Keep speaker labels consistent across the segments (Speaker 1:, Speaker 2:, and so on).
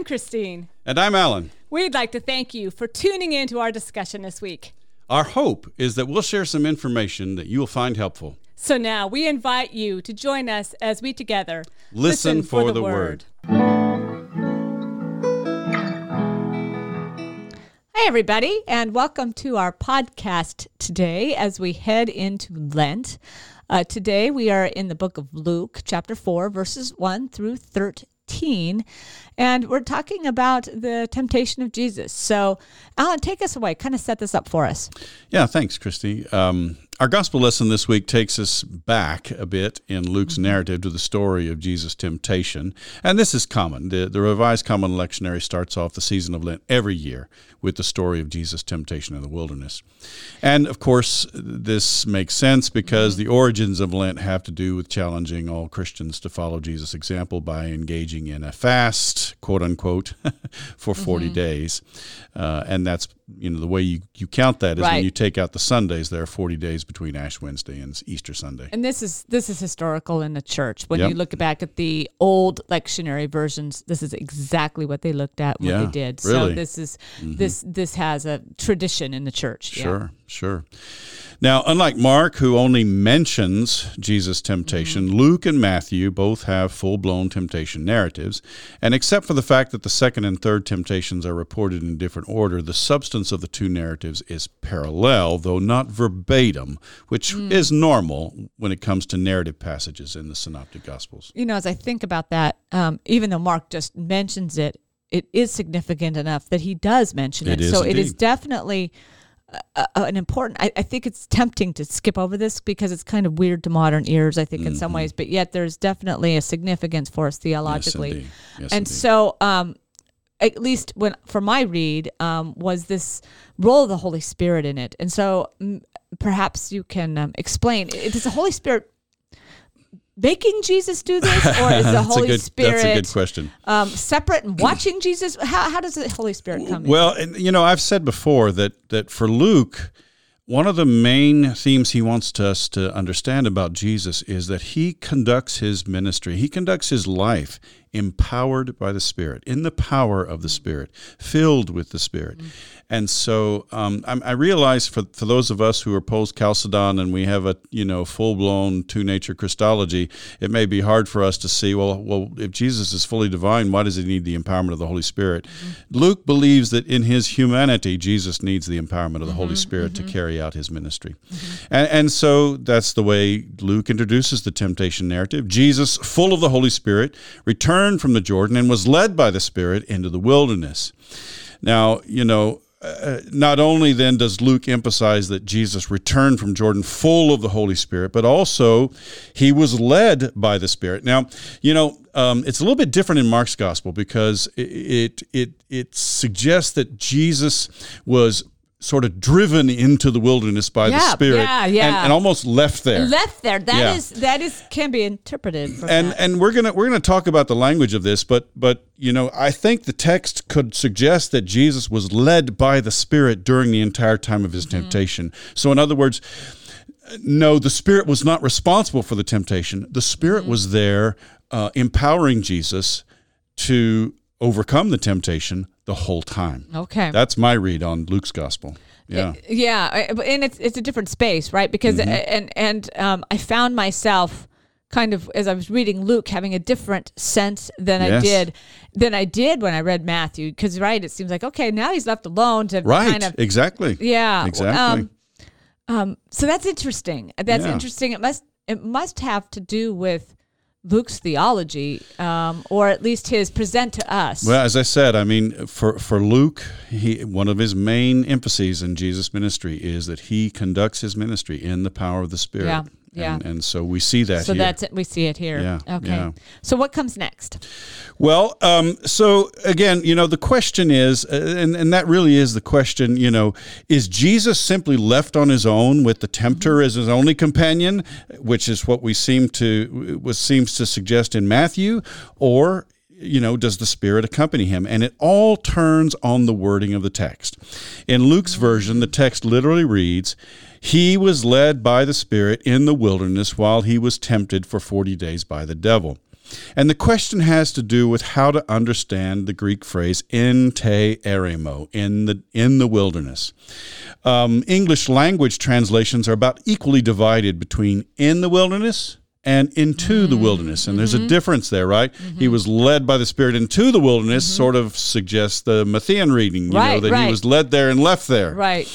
Speaker 1: I'm Christine.
Speaker 2: And I'm Alan.
Speaker 1: We'd like to thank you for tuning in to our discussion this week.
Speaker 2: Our hope is that we'll share some information that you will find helpful.
Speaker 1: So now we invite you to join us as we together
Speaker 2: listen, listen for, for, the, the word. word.
Speaker 1: Hi, everybody, and welcome to our podcast today as we head into Lent. Uh, today we are in the book of Luke, chapter 4, verses 1 through 13. 18. And we're talking about the temptation of Jesus. So, Alan, take us away. Kind of set this up for us.
Speaker 2: Yeah, thanks, Christy. Um, our gospel lesson this week takes us back a bit in Luke's mm-hmm. narrative to the story of Jesus' temptation. And this is common. The, the Revised Common Lectionary starts off the season of Lent every year with the story of Jesus' temptation in the wilderness. And of course, this makes sense because mm-hmm. the origins of Lent have to do with challenging all Christians to follow Jesus' example by engaging in a fast, quote unquote, for 40 mm-hmm. days. Uh, and that's you know the way you, you count that is right. when you take out the Sundays. There are forty days between Ash Wednesday and Easter Sunday.
Speaker 1: And this is this is historical in the church. When yep. you look back at the old lectionary versions, this is exactly what they looked at, what yeah, they did.
Speaker 2: Really?
Speaker 1: So this is mm-hmm. this this has a tradition in the church.
Speaker 2: Sure, yeah. sure. Now, unlike Mark, who only mentions Jesus' temptation, mm-hmm. Luke and Matthew both have full blown temptation narratives. And except for the fact that the second and third temptations are reported in different order, the substance of the two narratives is parallel, though not verbatim, which mm. is normal when it comes to narrative passages in the Synoptic Gospels.
Speaker 1: You know, as I think about that, um, even though Mark just mentions it, it is significant enough that he does mention it.
Speaker 2: it
Speaker 1: so
Speaker 2: indeed.
Speaker 1: it is definitely uh, an important I, I, think it's tempting to skip over this because it's kind of weird to modern ears i think in mm-hmm. some ways but yet there's definitely a significance for us theologically
Speaker 2: yes, yes,
Speaker 1: and
Speaker 2: indeed.
Speaker 1: so um, at least when for my read um, was this role of the holy spirit in it and so m- perhaps you can um, explain does the holy spirit making Jesus do this, or is the Holy
Speaker 2: good,
Speaker 1: Spirit
Speaker 2: that's a good question.
Speaker 1: Um, separate and watching Jesus? How, how does the Holy Spirit come?
Speaker 2: Well, in? you know, I've said before that that for Luke, one of the main themes he wants us to understand about Jesus is that he conducts his ministry, he conducts his life empowered by the Spirit, in the power of the Spirit, filled with the Spirit. Mm-hmm. And so um, I, I, realize for, for those of us who are post Chalcedon and we have a you know full blown two nature Christology, it may be hard for us to see well well if Jesus is fully divine, why does he need the empowerment of the Holy Spirit? Mm-hmm. Luke believes that in his humanity, Jesus needs the empowerment of the mm-hmm, Holy Spirit mm-hmm. to carry out his ministry, mm-hmm. and, and so that's the way Luke introduces the temptation narrative. Jesus, full of the Holy Spirit, returned from the Jordan and was led by the Spirit into the wilderness. Now, you know, uh, not only then does Luke emphasize that Jesus returned from Jordan full of the Holy Spirit, but also he was led by the Spirit. Now, you know, um, it's a little bit different in Mark's gospel because it, it it it suggests that Jesus was sort of driven into the wilderness by
Speaker 1: yeah,
Speaker 2: the Spirit
Speaker 1: yeah, yeah.
Speaker 2: And, and, almost left there.
Speaker 1: Left there. That yeah. is that is can be interpreted.
Speaker 2: and
Speaker 1: that.
Speaker 2: and we're gonna we're gonna talk about the language of this, but but you know I think the text could suggest that Jesus was led by the Spirit during the entire time of his mm-hmm. temptation. So in other words. No, the Spirit was not responsible for the temptation. The Spirit mm-hmm. was there uh, empowering Jesus to overcome the temptation the whole time.
Speaker 1: Okay.
Speaker 2: That's my read on Luke's gospel. Yeah.
Speaker 1: Yeah, and it's it's a different space, right? Because mm-hmm. and and um, I found myself kind of as I was reading Luke having a different sense than yes. I did than I did when I read Matthew because right it seems like okay now he's left alone to
Speaker 2: right
Speaker 1: kind of
Speaker 2: exactly
Speaker 1: yeah
Speaker 2: exactly
Speaker 1: um, um, so that's interesting that's yeah. interesting it must it must have to do with Luke's theology, um, or at least his present to us.
Speaker 2: Well, as I said, I mean, for for Luke, he one of his main emphases in Jesus' ministry is that he conducts his ministry in the power of the Spirit.
Speaker 1: Yeah. Yeah.
Speaker 2: And, and, so we see that
Speaker 1: so
Speaker 2: here.
Speaker 1: that's it. We see it here.
Speaker 2: Yeah.
Speaker 1: Okay.
Speaker 2: Yeah.
Speaker 1: So what comes next?
Speaker 2: Well, um, so again, you know, the question is, uh, and, and that really is the question, you know, is Jesus simply left on his own with the tempter as his only companion, which is what we seem to, was seems to suggest in Matthew, or you know, does the Spirit accompany him? And it all turns on the wording of the text. In Luke's version, the text literally reads, He was led by the Spirit in the wilderness while he was tempted for 40 days by the devil. And the question has to do with how to understand the Greek phrase "en te eremo" in the in the wilderness. Um, English language translations are about equally divided between "in the wilderness" and into the mm-hmm. wilderness. And there's a mm-hmm. difference there, right? He mm-hmm. was led by the Spirit into the wilderness, sort of suggests the Matthean reading, you know, that
Speaker 1: right.
Speaker 2: he was led there and left there.
Speaker 1: Right.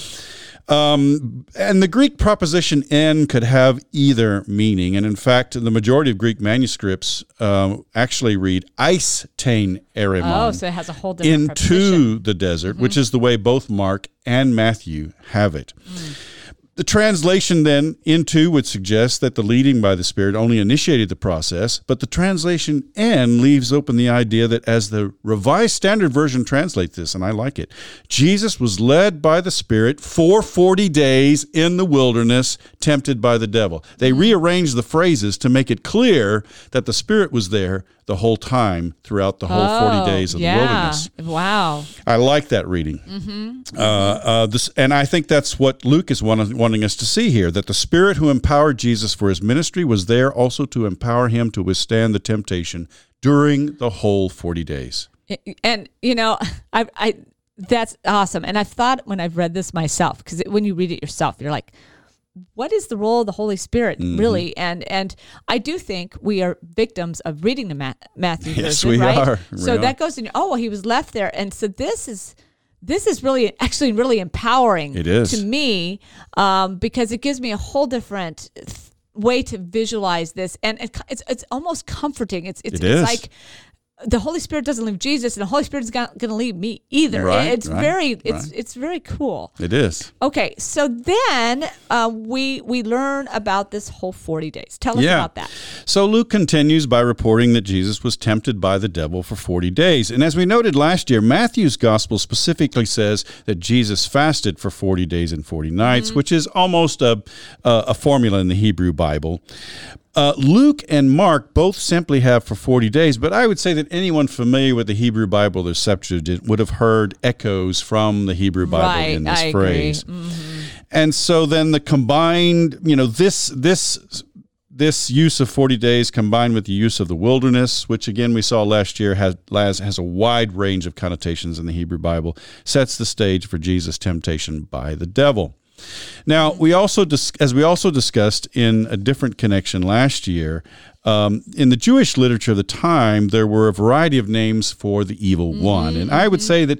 Speaker 2: Um, and the Greek preposition "en" could have either meaning, and in fact, the majority of Greek manuscripts um, actually read "eis ten eremon"
Speaker 1: Oh, so it has a whole different
Speaker 2: into the desert, which is the way both Mark and Matthew have it. The translation then into would suggest that the leading by the Spirit only initiated the process, but the translation "en" leaves open the idea that as the Revised Standard Version translates this, and I like it, Jesus was led by the Spirit for 40 days in the wilderness, tempted by the devil. They rearranged the phrases to make it clear that the Spirit was there the whole time throughout the whole 40 days of
Speaker 1: Oh, yeah.
Speaker 2: the wilderness.
Speaker 1: Wow.
Speaker 2: I like that reading. Uh, uh, this, and I think that's what Luke is wanting, wanting us to see here that the Spirit who empowered Jesus for his ministry was there also to empower him to withstand the temptation during the whole 40 days.
Speaker 1: And you know, I, I that's awesome. And I've thought when I've read this myself, because when you read it yourself, you're like, what is the role of the Holy Spirit
Speaker 2: Mm-hmm.
Speaker 1: really? And and I do think we are victims of reading the Ma- Matthew
Speaker 2: Yes,
Speaker 1: version,
Speaker 2: we
Speaker 1: right?
Speaker 2: are. We
Speaker 1: so
Speaker 2: are.
Speaker 1: that goes in. Oh, well, he was left there, and so this is. This is really actually really empowering
Speaker 2: It is.
Speaker 1: to me um, because it gives me a whole different th- way to visualize this, and it, it's it's almost comforting. It's it's,
Speaker 2: It
Speaker 1: it's
Speaker 2: is.
Speaker 1: like the Holy Spirit doesn't leave Jesus, and the Holy Spirit is not going to leave me either.
Speaker 2: Right,
Speaker 1: it's
Speaker 2: right,
Speaker 1: very it's
Speaker 2: right.
Speaker 1: it's very cool.
Speaker 2: It is.
Speaker 1: Okay, so then uh, we we learn about this whole forty days. Tell us
Speaker 2: Yeah.
Speaker 1: about that.
Speaker 2: So Luke continues by reporting that Jesus was tempted by the devil for 40 days. And as we noted last year, Matthew's gospel specifically says that Jesus fasted for 40 days and 40 nights, which is almost a, a, a formula in the Hebrew Bible. Uh, Luke and Mark both simply have for 40 days, but I would say that anyone familiar with the Hebrew Bible, the Septuagint, would have heard echoes from the Hebrew Bible
Speaker 1: Right,
Speaker 2: in this
Speaker 1: I
Speaker 2: phrase. And so then the combined, you know, this this this use of 40 days combined with the use of the wilderness, which again we saw last year has has a wide range of connotations in the Hebrew Bible, sets the stage for Jesus' temptation by the devil. Now, we also, dis- as we also discussed in a different connection last year, um, in the Jewish literature of the time, there were a variety of names for the evil one. And I would say that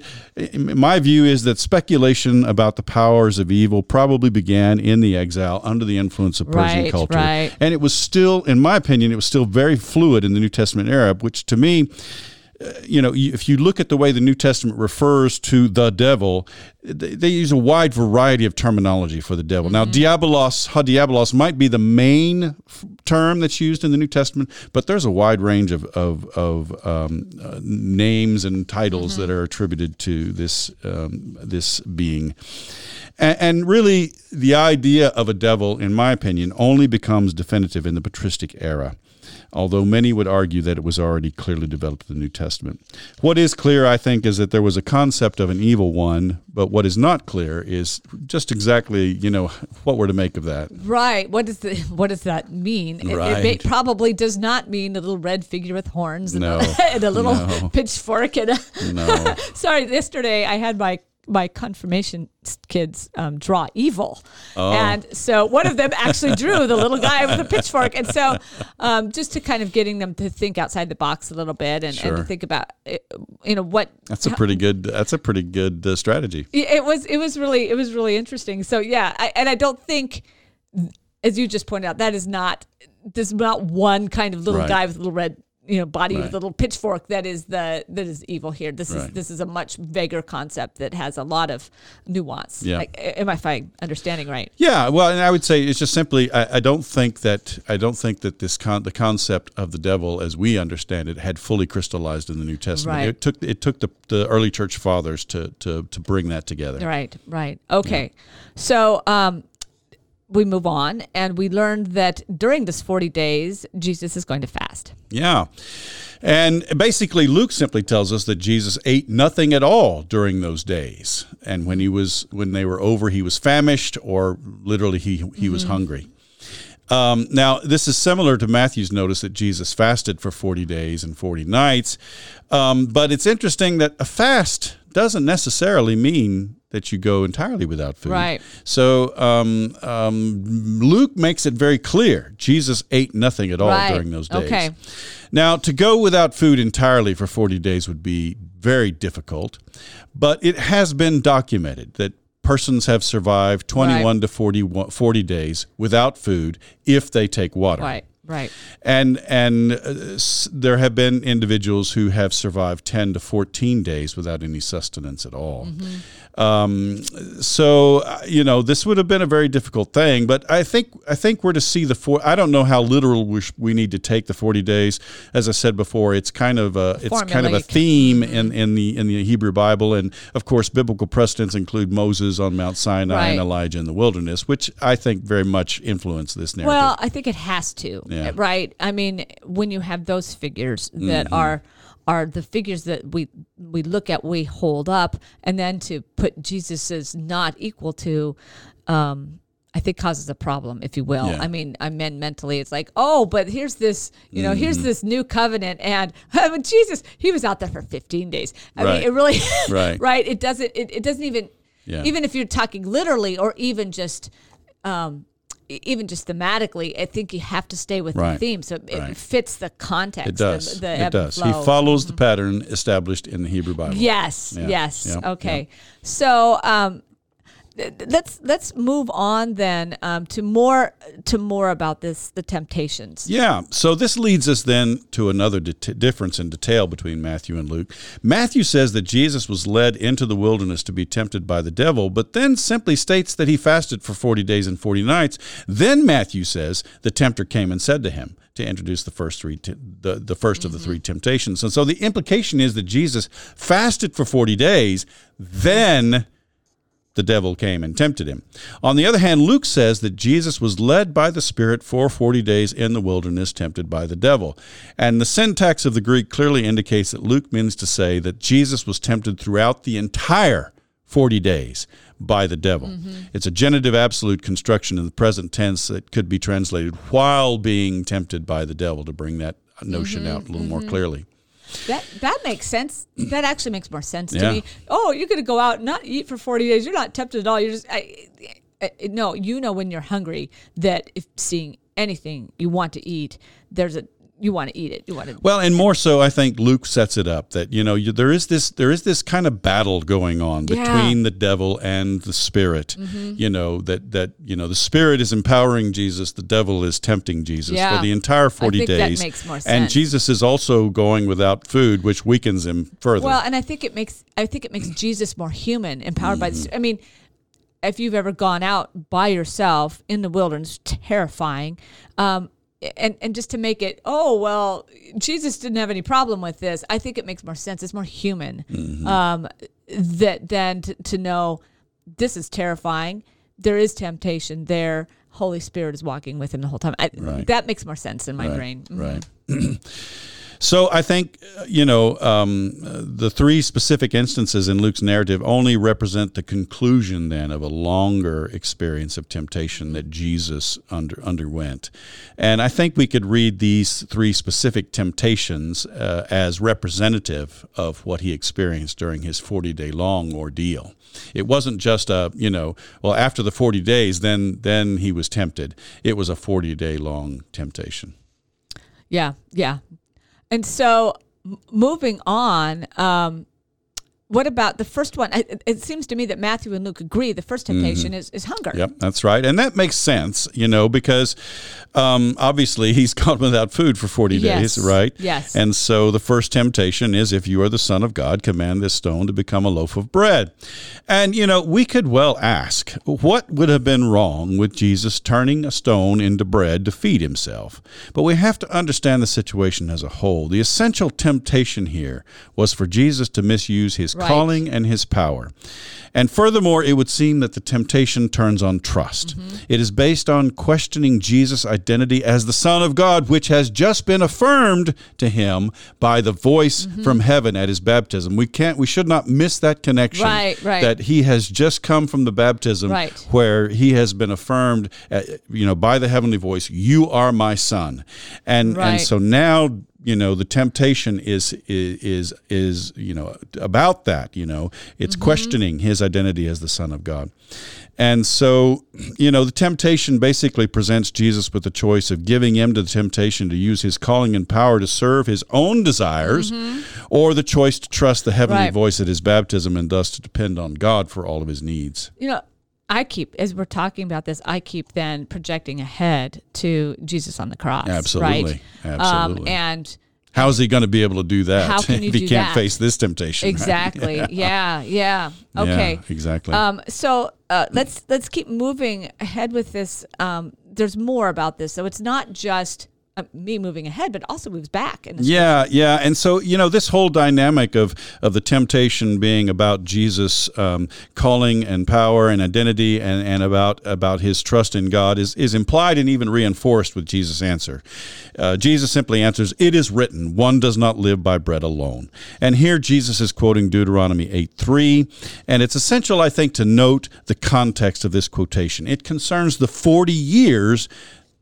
Speaker 2: my view is that speculation about the powers of evil probably began in the exile under the influence of Persian
Speaker 1: Right,
Speaker 2: culture.
Speaker 1: right.
Speaker 2: And it was still, in my opinion, it was still very fluid in the New Testament era, which to me, you know, if you look at the way the New Testament refers to the devil, they, they use a wide variety of terminology for the devil. Now, diabolos, ha diabolos might be the main f- term that's used in the New Testament, but there's a wide range of, of, of um, uh, names and titles that are attributed to this, um, this being. And, and really, the idea of a devil, in my opinion, only becomes definitive in the patristic era although many would argue that it was already clearly developed in the New Testament. What is clear, I think, is that there was a concept of an evil one, but what is not clear is just exactly, you know, what we're to make of that.
Speaker 1: Right. What does the what does that mean? It- It, may, probably does not mean a little red figure with horns and,
Speaker 2: No,
Speaker 1: a, and a little
Speaker 2: no.
Speaker 1: pitchfork and a
Speaker 2: No.
Speaker 1: Sorry, yesterday I had my my confirmation kids um, draw evil,
Speaker 2: Oh.
Speaker 1: and so one of them actually drew the little guy with a pitchfork, and so um, just to kind of getting them to think outside the box a little bit and, and to think about you know what
Speaker 2: That's a pretty good. That's a pretty good uh, strategy.
Speaker 1: it it was it was really it was really interesting. So yeah, I, and I don't think, as you just pointed out, that is not there's not one kind of little
Speaker 2: Right.
Speaker 1: guy with a little red you know body
Speaker 2: Right.
Speaker 1: a little pitchfork that is the that is evil here. This is this is a much vaguer concept that has a lot of nuance.
Speaker 2: Yeah.
Speaker 1: Like, am I understanding right?
Speaker 2: Yeah, well, and I would say it's just simply I, I don't think that I don't think that this con- the concept of the devil as we understand it had fully crystallized in the New Testament.
Speaker 1: Right.
Speaker 2: It took it took the, the early church fathers to to to bring that together.
Speaker 1: Right, right. Okay. So um, we move on and we learned that during this 40 days, Jesus is going to fast.
Speaker 2: Yeah. And basically, Luke simply tells us that Jesus ate nothing at all during those days. And when he was when they were over, he was famished, or literally he he was hungry. Um, now, this is similar to Matthew's notice that Jesus fasted for 40 days and 40 nights. Um, but it's interesting that a fast doesn't necessarily mean that you go entirely without food.
Speaker 1: Right.
Speaker 2: So um, um, Luke makes it very clear Jesus ate nothing at all
Speaker 1: Right.
Speaker 2: during those days.
Speaker 1: Okay.
Speaker 2: Now, to go without food entirely for 40 days would be very difficult, but it has been documented that persons have survived 21 to 40, 40 days without food if they take water.
Speaker 1: Right. Right.
Speaker 2: And and uh, s- there have been individuals who have survived 10 to 14 days without any sustenance at all. Um, so uh, you know this would have been a very difficult thing, but I think I think we're to see the four. I don't know how literal we, sh- we need to take the 40 days. As I said before, it's kind of a it's kind of a theme in, in the in the Hebrew Bible, and of course biblical precedents include Moses on Mount Sinai and Elijah in the wilderness, which I think very much influence this narrative.
Speaker 1: Well, I think it has to,
Speaker 2: Yeah.
Speaker 1: right? I mean, when you have those figures that
Speaker 2: Mm-hmm.
Speaker 1: are are the figures that we we look at, we hold up, and then to put Jesus as not equal to, um, I think causes a problem, if you will.
Speaker 2: Yeah.
Speaker 1: I mean, I meant mentally, it's like, oh, but here's this, you know,
Speaker 2: Mm-hmm.
Speaker 1: here's this new covenant, and I mean, Jesus, he was out there for 15 days. I
Speaker 2: Right.
Speaker 1: mean, it really,
Speaker 2: Right.
Speaker 1: right? It doesn't, it, it doesn't even,
Speaker 2: Yeah.
Speaker 1: even if you're talking literally, or even just. Um, even just thematically, I think you have to stay with
Speaker 2: Right.
Speaker 1: the theme, so it
Speaker 2: Right.
Speaker 1: fits the context.
Speaker 2: It does.
Speaker 1: The, the
Speaker 2: it does. He
Speaker 1: flow. Mm-hmm.
Speaker 2: follows the pattern established in the Hebrew Bible.
Speaker 1: Yes.
Speaker 2: Yeah,
Speaker 1: Yes.
Speaker 2: yeah,
Speaker 1: okay. So um, let's let's move on then um, to more to more about this the temptations.
Speaker 2: Yeah. So this leads us then to another difference in detail between Matthew and Luke. Matthew says that Jesus was led into the wilderness to be tempted by the devil, but then simply states that he fasted for 40 days and 40 nights. Then Matthew says the tempter came and said to him to introduce the first three t- the, the 1st of the three temptations. And so the implication is that Jesus fasted for 40 days, then the devil came and tempted him. On the other hand, Luke says that Jesus was led by the Spirit for 40 days in the wilderness, tempted by the devil. And the syntax of the Greek clearly indicates that Luke means to say that Jesus was tempted throughout the entire 40 days by the devil. Mm-hmm. It's a genitive absolute construction in the present tense that could be translated while being tempted by the devil to bring that notion mm-hmm, out a little more mm-hmm. clearly.
Speaker 1: That that makes sense. That actually makes more sense to
Speaker 2: Yeah.
Speaker 1: me. Oh, you're going to go out and not eat for 40 days. You're not tempted at all. You're just I, I, no. You know when you're hungry that if seeing anything you want to eat, there's a you want to eat it. You want to.
Speaker 2: Well, and more so, I think Luke sets it up that you know you, there is this there is this kind of battle going on
Speaker 1: Yeah.
Speaker 2: between the devil and the spirit. You know that that you know the spirit is empowering Jesus, the devil is tempting Jesus
Speaker 1: Yeah.
Speaker 2: for the entire forty days. And. Jesus is also going without food, which weakens him further.
Speaker 1: Well, and I think it makes I think it makes Jesus more human, empowered by
Speaker 2: Mm-hmm.
Speaker 1: the. I mean, if you've ever gone out by yourself in the wilderness, terrifying. Um, and, and just to make it, oh well, Jesus didn't have any problem with this. I think it makes more sense. It's more human
Speaker 2: Mm-hmm.
Speaker 1: um, that than to, to know this is terrifying. There is temptation there. Holy Spirit is walking with him the whole time. I,
Speaker 2: Right.
Speaker 1: That makes more sense in my
Speaker 2: Right,
Speaker 1: brain.
Speaker 2: Right. so I think, you know, um, the three specific instances in Luke's narrative only represent the conclusion then of a longer experience of temptation that Jesus under, underwent. And I think we could read these three specific temptations uh, as representative of what he experienced during his 40 day long ordeal. It wasn't just a, you know, well, after the 40 days, then, then he was tempted. It was a 40 day long temptation.
Speaker 1: Yeah, yeah. And so moving on, um, what about the first one? It, it seems to me that Matthew and Luke agree the first temptation is, is hunger.
Speaker 2: Yep, that's right, and that makes sense, you know, because um, obviously he's gone without food for forty
Speaker 1: Yes,
Speaker 2: days, right?
Speaker 1: yes.
Speaker 2: And so the first temptation is, if you are the Son of God, command this stone to become a loaf of bread. And you know, we could well ask, what would have been wrong with Jesus turning a stone into bread to feed himself? But we have to understand the situation as a whole. The essential temptation here was for Jesus to misuse his
Speaker 1: Right.
Speaker 2: calling and his power. And furthermore, it would seem that the temptation turns on trust.
Speaker 1: Mm-hmm.
Speaker 2: It is based on questioning Jesus' identity as the Son of God, which has just been affirmed to him by the voice
Speaker 1: Mm-hmm.
Speaker 2: from heaven at his baptism. We can't we should not miss that connection
Speaker 1: Right, right.
Speaker 2: that he has just come from the baptism
Speaker 1: Right.
Speaker 2: where he has been affirmed uh, you know by the heavenly voice, you are my son. And
Speaker 1: Right.
Speaker 2: and so now you know the temptation is is is, is you know about that you know it's
Speaker 1: Mm-hmm.
Speaker 2: questioning his identity as the son of god and so you know the temptation basically presents jesus with the choice of giving him to the temptation to use his calling and power to serve his own desires or the choice to trust the heavenly
Speaker 1: Mm-hmm. Right.
Speaker 2: voice at his baptism and thus to depend on god for all of his needs
Speaker 1: You know, I keep, as we're talking about this, I keep then projecting ahead to Jesus on the cross.
Speaker 2: Absolutely.
Speaker 1: Right?
Speaker 2: Absolutely.
Speaker 1: Um, and
Speaker 2: how is he going to be able to do that
Speaker 1: How can you
Speaker 2: if he can't
Speaker 1: that?
Speaker 2: face this temptation right?
Speaker 1: exactly. yeah. Yeah.
Speaker 2: Yeah,
Speaker 1: Okay.
Speaker 2: exactly
Speaker 1: Um, so uh, let's let's keep moving ahead with this. Um, there's more about this, so it's not just uh, me moving ahead, but also moves back.
Speaker 2: Yeah, yeah, and so you know this whole dynamic of of the temptation being about Jesus' um, calling and power and identity, and, and about about his trust in God is is implied and even reinforced with Jesus' answer. Uh, Jesus simply answers, "It is written, one does not live by bread alone." And here Jesus is quoting Deuteronomy eight three, and it's essential, I think, to note the context of this quotation. It concerns the forty years,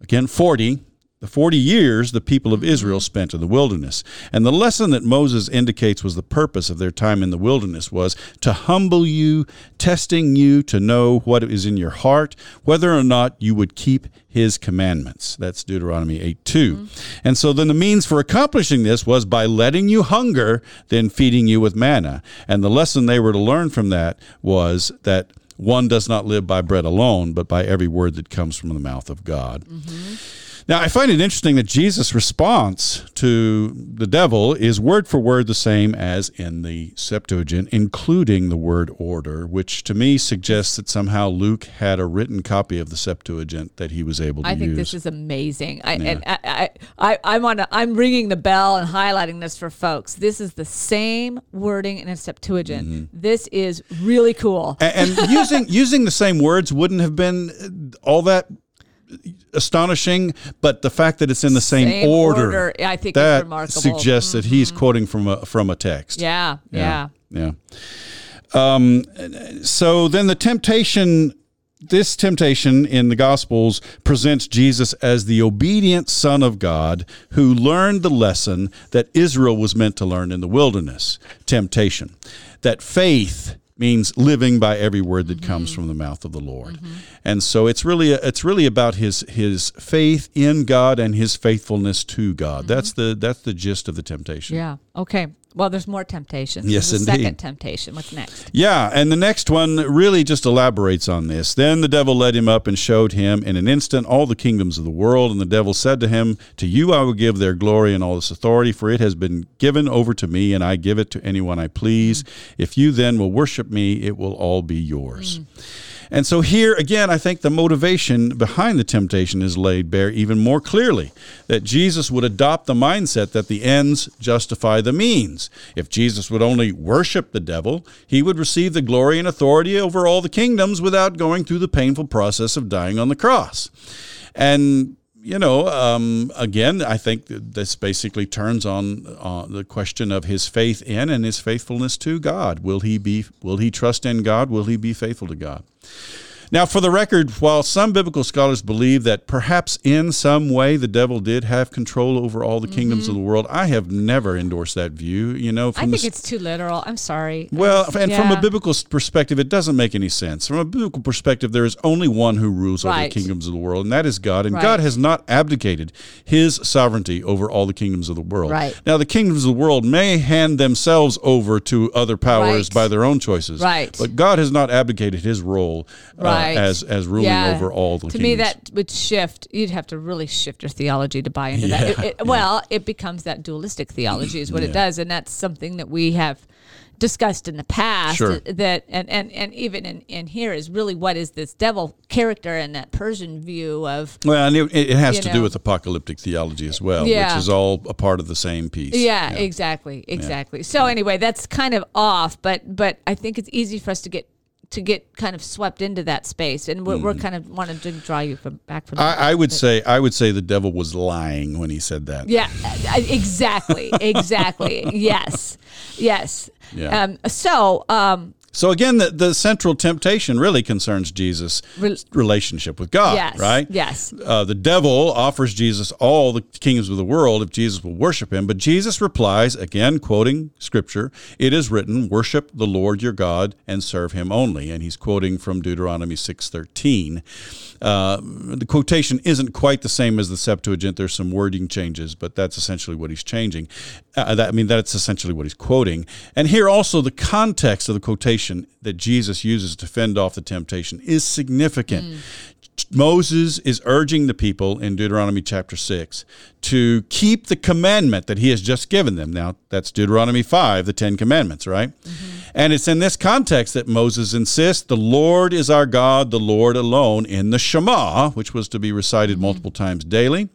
Speaker 2: again forty the 40 years the people of Israel spent in the wilderness. And the lesson that Moses indicates was the purpose of their time in the wilderness was to humble you, testing you to know what is in your heart, whether or not you would keep his commandments. That's Deuteronomy 8 2. Mm-hmm. And so then the means for accomplishing this was by letting you hunger, then feeding you with manna. And the lesson they were to learn from that was that one does not live by bread alone, but by every word that comes from the mouth of God. Mm-hmm. Now, I find it interesting that Jesus' response to the devil is word for word the same as in the Septuagint, including the word order, which to me suggests that somehow Luke had a written copy of the Septuagint that he was able to use.
Speaker 1: I think
Speaker 2: use.
Speaker 1: this is amazing. I, and I, I, I, I'm on. A, I'm ringing the bell and highlighting this for folks. This is the same wording in a Septuagint.
Speaker 2: Mm-hmm.
Speaker 1: This is really cool.
Speaker 2: A- and using using the same words wouldn't have been all that astonishing, but the fact that it's in the same,
Speaker 1: Same
Speaker 2: order,
Speaker 1: order, I think is
Speaker 2: that
Speaker 1: remarkable.
Speaker 2: suggests that he's quoting from a from a text.
Speaker 1: Yeah, yeah.
Speaker 2: Yeah. Um, so then the temptation, this temptation in the Gospels presents Jesus as the obedient Son of God who learned the lesson that Israel was meant to learn in the wilderness temptation. That faith means living by every word that comes mm-hmm. from the mouth of the Lord. Mm-hmm. And so it's really it's really about his his faith in God and his faithfulness to God. Mm-hmm. That's the that's the gist of the temptation.
Speaker 1: Yeah. Okay. Well, there's more temptations.
Speaker 2: Yes,
Speaker 1: There's
Speaker 2: indeed.
Speaker 1: Second temptation. What's next?
Speaker 2: Yeah, and the next one really just elaborates on this. Then the devil led him up and showed him in an instant all the kingdoms of the world. And the devil said to him, To you I will give their glory and all this authority, for it has been given over to me, and I give it to anyone I please. Mm. If you then will worship me, it will all be yours. Mm. And so here again, I think the motivation behind the temptation is laid bare even more clearly that Jesus would adopt the mindset that the ends justify the means. If Jesus would only worship the devil, he would receive the glory and authority over all the kingdoms without going through the painful process of dying on the cross. And you know, um, again, I think this basically turns on uh, the question of his faith in and his faithfulness to God. Will he be? Will he trust in God? Will he be faithful to God? Now, for the record, while some biblical scholars believe that perhaps in some way the devil did have control over all the kingdoms of the world, I have never endorsed that view. You know,
Speaker 1: I think
Speaker 2: the,
Speaker 1: it's too literal. I'm sorry.
Speaker 2: Well, and from a biblical perspective, it doesn't make any sense. From a biblical perspective, there is only one who rules over the kingdoms of the world, and that is God. And
Speaker 1: Right.
Speaker 2: God has not abdicated his sovereignty over all the kingdoms of the world.
Speaker 1: Right.
Speaker 2: Now, the kingdoms of the world may hand themselves over to other powers
Speaker 1: Right.
Speaker 2: by their own choices.
Speaker 1: Right.
Speaker 2: But God has not abdicated his role uh,
Speaker 1: Right.
Speaker 2: as as ruling
Speaker 1: Yeah.
Speaker 2: over all the
Speaker 1: to
Speaker 2: kingdoms.
Speaker 1: me that would shift you'd have to really shift your theology to buy into that
Speaker 2: Yeah,
Speaker 1: It- it- well it becomes that dualistic theology is what it does and that's something that we have discussed in the past
Speaker 2: Sure.
Speaker 1: that and, and, and even in, in here is really what is this devil character and that Persian view of
Speaker 2: Well, and it, it has to
Speaker 1: know.
Speaker 2: do with apocalyptic theology as well,
Speaker 1: Yeah.
Speaker 2: which is all a part of the same piece.
Speaker 1: yeah, exactly exactly so anyway that's kind of off but but I think it's easy for us to get to get kind of swept into that space and we're, we're kind of wanted to draw you from back from
Speaker 2: Mm-hmm. I, I would say I would say the devil was lying when he said that.
Speaker 1: Yeah, exactly, exactly. yes, yes.
Speaker 2: Yeah.
Speaker 1: Um, so, um,
Speaker 2: So again, the, the central temptation really concerns Jesus'
Speaker 1: Rel-
Speaker 2: relationship with God,
Speaker 1: yes,
Speaker 2: right?
Speaker 1: yes,
Speaker 2: Uh, the devil offers Jesus all the kingdoms of the world if Jesus will worship him, but Jesus replies, again quoting scripture, it is written, worship the Lord your God and serve him only. And he's quoting from Deuteronomy 6.13. Uh, the quotation isn't quite the same as the Septuagint. There's some wording changes, but that's essentially what he's changing. Uh, that, I mean, that's essentially what he's quoting. And here also the context of the quotation that Jesus uses to fend off the temptation is significant. Moses is urging the people in Deuteronomy chapter 6 to keep the commandment that he has just given them. Now, that's Deuteronomy 5, the Ten Commandments, right? Mm-hmm. And it's in this context that Moses insists the Lord is our God, the Lord alone, in the Shema, which was to be recited mm-hmm. multiple times daily.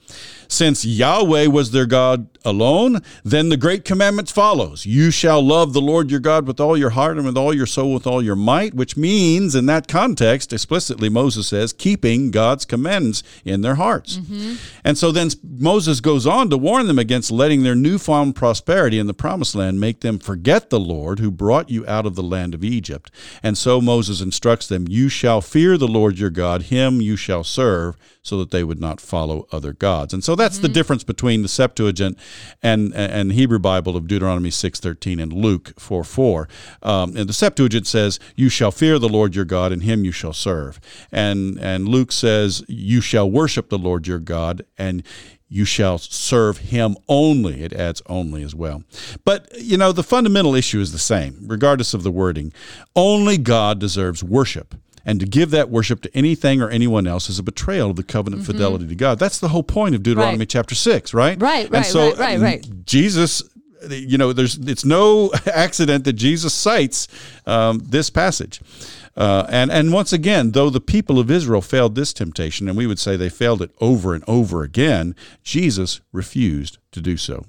Speaker 2: Since Yahweh was their God alone, then the great commandments follows. You shall love the Lord your God with all your heart and with all your soul, with all your might, which means in that context, explicitly, Moses says, keeping God's commandments in their hearts. Mm-hmm. And so then Moses goes on to warn them against letting their newfound prosperity in the promised land make them forget the Lord who brought you out of the land of Egypt. And so Moses instructs them, You shall fear the Lord your God, him you shall serve, so that they would not follow other gods. And so that's the difference between the Septuagint and and Hebrew Bible of Deuteronomy 6:13 and Luke 4:4. Um, and the Septuagint says, "You shall fear the Lord your God, and him you shall serve." And and Luke says, "You shall worship the Lord your God, and you shall serve him only. It adds only as well. But, you know, the fundamental issue is the same, regardless of the wording. Only God deserves worship. And to give that worship to anything or anyone else is a betrayal of the covenant fidelity to God. That's the whole point of Deuteronomy
Speaker 1: Mm-hmm. Right.
Speaker 2: chapter 6, right?
Speaker 1: Right,
Speaker 2: And
Speaker 1: right,
Speaker 2: so
Speaker 1: right, right, right.
Speaker 2: Jesus, you know, there's it's no accident that Jesus cites um, this passage. Uh, and and once again, though the people of Israel failed this temptation, and we would say they failed it over and over again, Jesus refused to do so.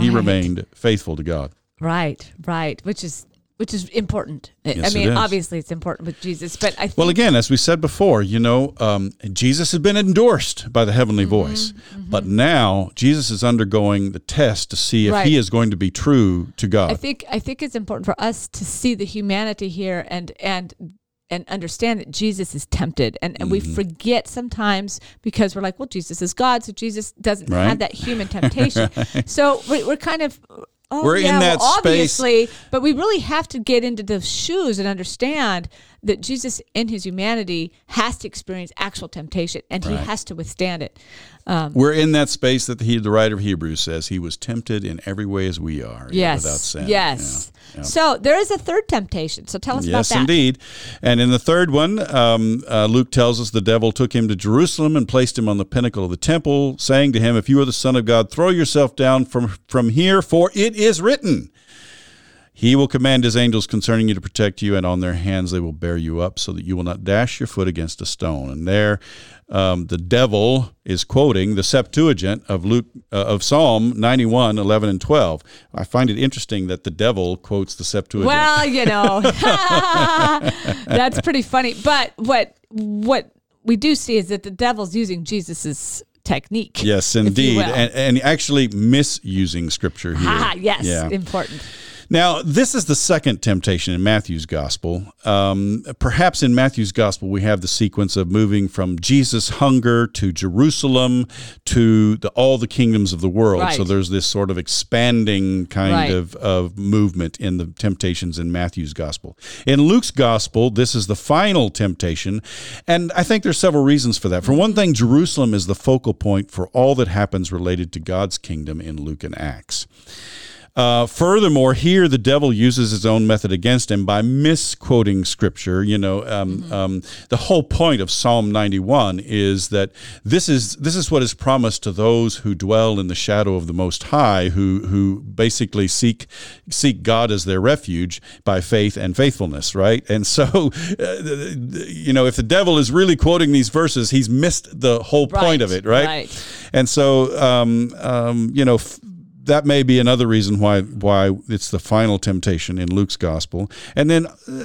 Speaker 2: He remained faithful to God.
Speaker 1: right, right. Which is which is important. I-
Speaker 2: Yes,
Speaker 1: I mean, obviously, it's important with Jesus, but I think
Speaker 2: Well, again, as we said before, you know, um, Jesus has been endorsed by the heavenly
Speaker 1: Mm-hmm,
Speaker 2: voice, but now Jesus is undergoing the test to see if
Speaker 1: Right.
Speaker 2: he is going to be true to God.
Speaker 1: I think I think it's important for us to see the humanity here and and and understand that Jesus is tempted and, and we
Speaker 2: Mm-hmm.
Speaker 1: forget sometimes because we're like, well, Jesus is God, so Jesus doesn't
Speaker 2: Right.
Speaker 1: have that human temptation. So we, we're kind of oh,
Speaker 2: We're in that
Speaker 1: well,
Speaker 2: space.
Speaker 1: obviously, but we really have to get into the shoes and understand that Jesus in his humanity has to experience actual temptation and he has to withstand it.
Speaker 2: We're in that space that the, the writer of Hebrews says he was tempted in every way as we are,
Speaker 1: Yes.
Speaker 2: without sin.
Speaker 1: Yes.
Speaker 2: Yeah, yeah.
Speaker 1: So there is a third temptation. So tell us about that.
Speaker 2: Yes, indeed. And in the third one, um, uh, Luke tells us the devil took him to Jerusalem and placed him on the pinnacle of the temple, saying to him, If you are the Son of God, throw yourself down from, from here, for it is written. He will command his angels concerning you to protect you, and on their hands they will bear you up, so that you will not dash your foot against a stone. And there, um, the devil is quoting the Septuagint of Luke uh, of Psalm 91, 11, and 12. I find it interesting that the devil quotes the Septuagint.
Speaker 1: Well, you know, that's pretty funny. But what what we do see is that the devil's using Jesus's technique.
Speaker 2: Yes, indeed, and, and actually misusing scripture here.
Speaker 1: Ah, yes,
Speaker 2: Yeah.
Speaker 1: important.
Speaker 2: Now, this is the second temptation in Matthew's gospel. Um, perhaps in Matthew's gospel, we have the sequence of moving from Jesus' hunger to Jerusalem to the, all the kingdoms of the world.
Speaker 1: Right.
Speaker 2: So there's this sort of expanding kind
Speaker 1: Right.
Speaker 2: of, of movement in the temptations in Matthew's gospel. In Luke's gospel, this is the final temptation. And I think there's several reasons for that. For one thing, Jerusalem is the focal point for all that happens related to God's kingdom in Luke and Acts. Uh, furthermore, here the devil uses his own method against him by misquoting scripture. You know, um,
Speaker 1: Mm-hmm.
Speaker 2: um, the whole point of Psalm 91 is that this is this is what is promised to those who dwell in the shadow of the Most High, who who basically seek seek God as their refuge by faith and faithfulness, right? And so, uh, you know, if the devil is really quoting these verses, he's missed the whole point of it, right?
Speaker 1: right.
Speaker 2: And so, um, um, you know, f- that may be another reason why why it's the final temptation in Luke's gospel. And then, uh,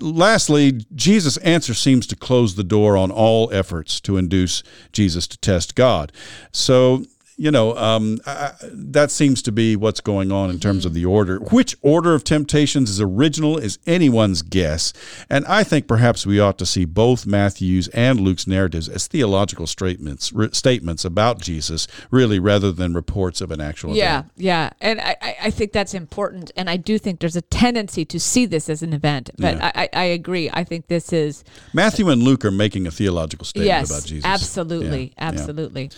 Speaker 2: lastly, Jesus' answer seems to close the door on all efforts to induce Jesus to test God. So. You know, um, I, that seems to be what's going on in terms of the order. Which order of temptations is original is anyone's guess. And I think perhaps we ought to see both Matthew's and Luke's narratives as theological statements, re- statements about Jesus, really, rather than reports of an actual
Speaker 1: Yeah,
Speaker 2: event.
Speaker 1: yeah, yeah. and I, I- think that's important, and I do think there's a tendency to see this as an event. But
Speaker 2: Yeah.
Speaker 1: I, I, agree. I think this is
Speaker 2: Matthew and Luke are making a theological statement
Speaker 1: yes,
Speaker 2: about Jesus.
Speaker 1: absolutely,
Speaker 2: yeah.
Speaker 1: absolutely.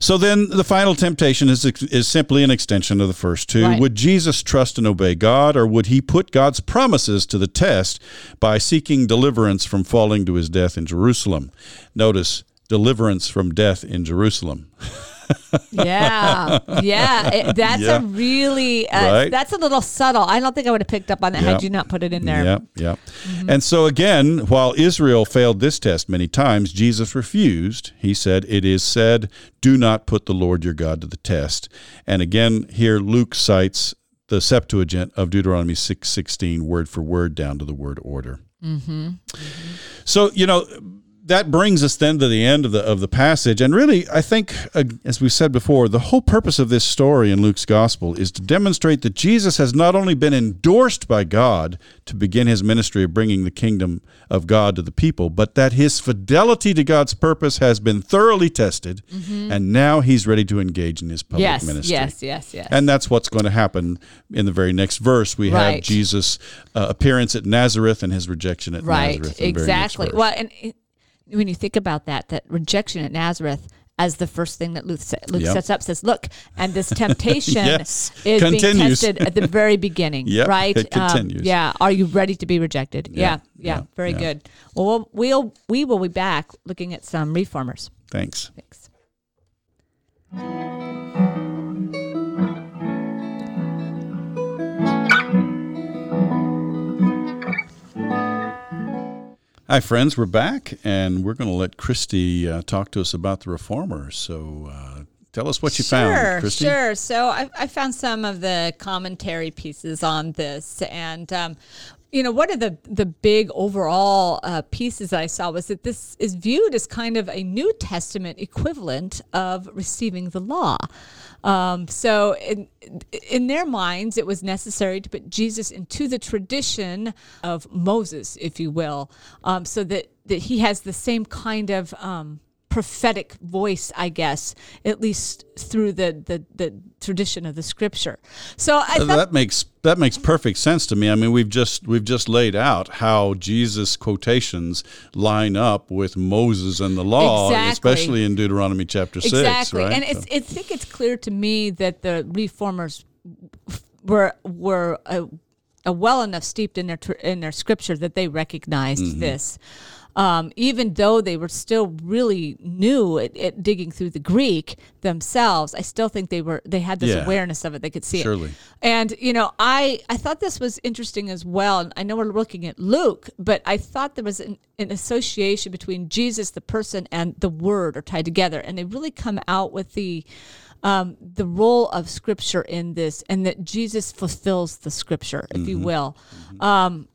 Speaker 2: So then the final temptation is, is simply an extension of the first two.
Speaker 1: Right.
Speaker 2: Would Jesus trust and obey God, or would he put God's promises to the test by seeking deliverance from falling to his death in Jerusalem? Notice deliverance from death in Jerusalem.
Speaker 1: Yeah, yeah. It- that's
Speaker 2: Yeah.
Speaker 1: a really uh,
Speaker 2: Right.
Speaker 1: that's a little subtle. I don't think I would have picked up on that had you not put it in there.
Speaker 2: Yep, yep. Mm-hmm. And so again, while Israel failed this test many times, Jesus refused. He said, "It is said, do not put the Lord your God to the test." And again, here Luke cites the Septuagint of Deuteronomy six sixteen, word for word, down to the word order. Mm-hmm. Mm-hmm. So you know that brings us then to the end of the of the passage, and really, I think, uh, as we said before, the whole purpose of this story in Luke's gospel is to demonstrate that Jesus has not only been endorsed by God to begin his ministry of bringing the kingdom of God to the people, but that his fidelity to God's purpose has been thoroughly tested, and now he's ready to engage in his public
Speaker 1: Yes,
Speaker 2: ministry.
Speaker 1: yes, yes, yes.
Speaker 2: And that's what's going to happen in the very next verse. We have Jesus' uh, appearance at Nazareth and his rejection at
Speaker 1: right,
Speaker 2: Nazareth. in the very next
Speaker 1: exactly. Well, and when you think about that, that rejection at Nazareth. As the first thing that Luke, sa- Luke
Speaker 2: Yep.
Speaker 1: sets up says, look, and this temptation
Speaker 2: Yes.
Speaker 1: is
Speaker 2: Continues.
Speaker 1: being tested at the very beginning,
Speaker 2: Yep,
Speaker 1: right?
Speaker 2: it
Speaker 1: Um, yeah. Are you ready to be rejected? Yeah.
Speaker 2: Yeah,
Speaker 1: Yeah. very
Speaker 2: yeah.
Speaker 1: good. Well, we'll we'll we will be back looking at some reformers.
Speaker 2: Thanks.
Speaker 1: Thanks.
Speaker 2: Hi, friends. We're back, and we're going to let Christy uh, talk to us about the reformers. So uh, tell us what you
Speaker 1: sure,
Speaker 2: found, Christy.
Speaker 1: Sure. So I, I found some of the commentary pieces on this, and um, you know, one of the the big overall uh, pieces I saw was that this is viewed as kind of a New Testament equivalent of receiving the law. Um, so in in their minds, it was necessary to put Jesus into the tradition of Moses, if you will, um, so that that he has the same kind of um, prophetic voice, I guess, at least through the the, the tradition of the scripture. So I thought,
Speaker 2: that makes that makes perfect sense to me. I mean, we've just we've just laid out how Jesus quotations line up with Moses and the law,
Speaker 1: Exactly.
Speaker 2: especially in Deuteronomy chapter six.
Speaker 1: exactly,
Speaker 2: right?
Speaker 1: and it's, I think it's clear to me that the reformers were were uh, uh, well enough steeped in their tr- in their scripture that they recognized
Speaker 2: Mm-hmm.
Speaker 1: this. Um, even though they were still really new at, at digging through the Greek themselves, I still think they were they had this
Speaker 2: Yeah.
Speaker 1: awareness of it. They could see
Speaker 2: Surely.
Speaker 1: it. And you know, I I thought this was interesting as well. And I know we're looking at Luke, but I thought there was an, an association between Jesus, the person, and the Word are tied together, and they really come out with the um, the role of Scripture in this, and that Jesus fulfills the Scripture, if you will. Um,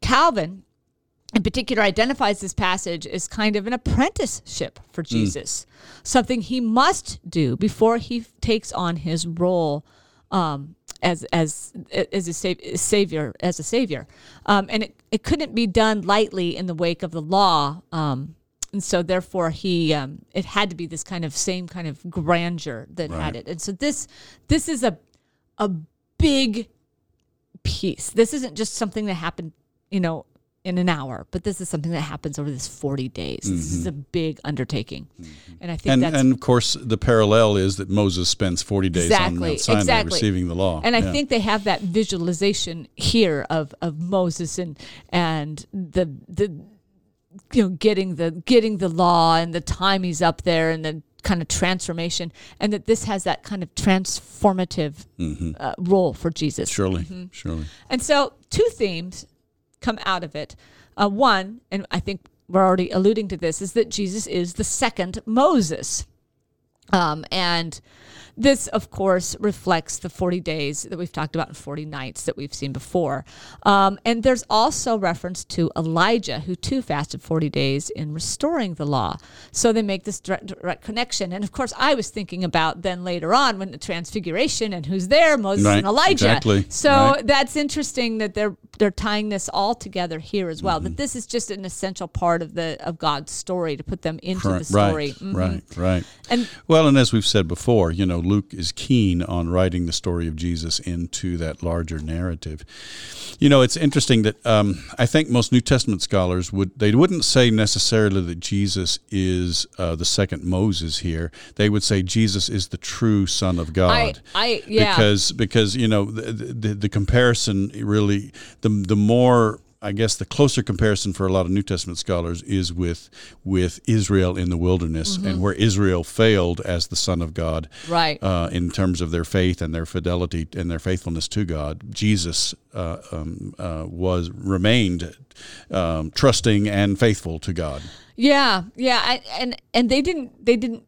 Speaker 1: Calvin in particular identifies this passage as kind of an apprenticeship for Jesus, something he must do before he takes on his role um, as as as a sa- savior as a savior, um, and it, it couldn't be done lightly in the wake of the law. Um, and so therefore he um, it had to be this kind of same kind of grandeur that had it. And so this this is a a big piece. This isn't just something that happened you know in an hour, but this is something that happens over this 40 days. This is a big undertaking. And I think
Speaker 2: Mm-hmm. And,
Speaker 1: that's
Speaker 2: and of course, the parallel is that Moses spends 40 days on
Speaker 1: Exactly,
Speaker 2: Mount Sinai
Speaker 1: exactly.
Speaker 2: receiving the law.
Speaker 1: And I
Speaker 2: Yeah.
Speaker 1: think they have that visualization here of, of Moses and and the the you know getting the getting the law and the time he's up there and the kind of transformation and that this has that kind of transformative uh, role for Jesus.
Speaker 2: Mm-hmm. surely,
Speaker 1: Mm-hmm.
Speaker 2: surely.
Speaker 1: And so two themes come out of it. Uh, one, and I think we're already alluding to this, is that Jesus is the second Moses. Um, and this, of course, reflects the 40 days that we've talked about and 40 nights that we've seen before. Um, and there's also reference to Elijah, who too fasted 40 days in restoring the law. So they make this direct, direct connection. And of course, I was thinking about then later on when the transfiguration and who's there, Moses
Speaker 2: Right,
Speaker 1: and Elijah.
Speaker 2: exactly,
Speaker 1: So
Speaker 2: right.
Speaker 1: that's interesting that they're they're tying this all together here as well.
Speaker 2: Mm-hmm.
Speaker 1: That this is just an essential part of the of God's story to put them into the story.
Speaker 2: Right,
Speaker 1: Mhm.
Speaker 2: right, right.
Speaker 1: And
Speaker 2: Well, and as we've said before, you know, Luke is keen on writing the story of Jesus into that larger narrative. You know, it's interesting that um, I think most New Testament scholars would they wouldn't say necessarily that Jesus is uh, the second Moses here. They would say Jesus is the true Son of
Speaker 1: I
Speaker 2: God.
Speaker 1: I yeah.
Speaker 2: because because you know the, the the comparison really the the more I guess the closer comparison for a lot of New Testament scholars is with with Israel in the wilderness and where Israel failed as the Son of God,
Speaker 1: Mm-hmm. Right.
Speaker 2: Uh, in terms of their faith and their fidelity and their faithfulness to God, Jesus uh, um, uh, was remained um, trusting and faithful to God.
Speaker 1: Yeah, yeah, I, and and they didn't they didn't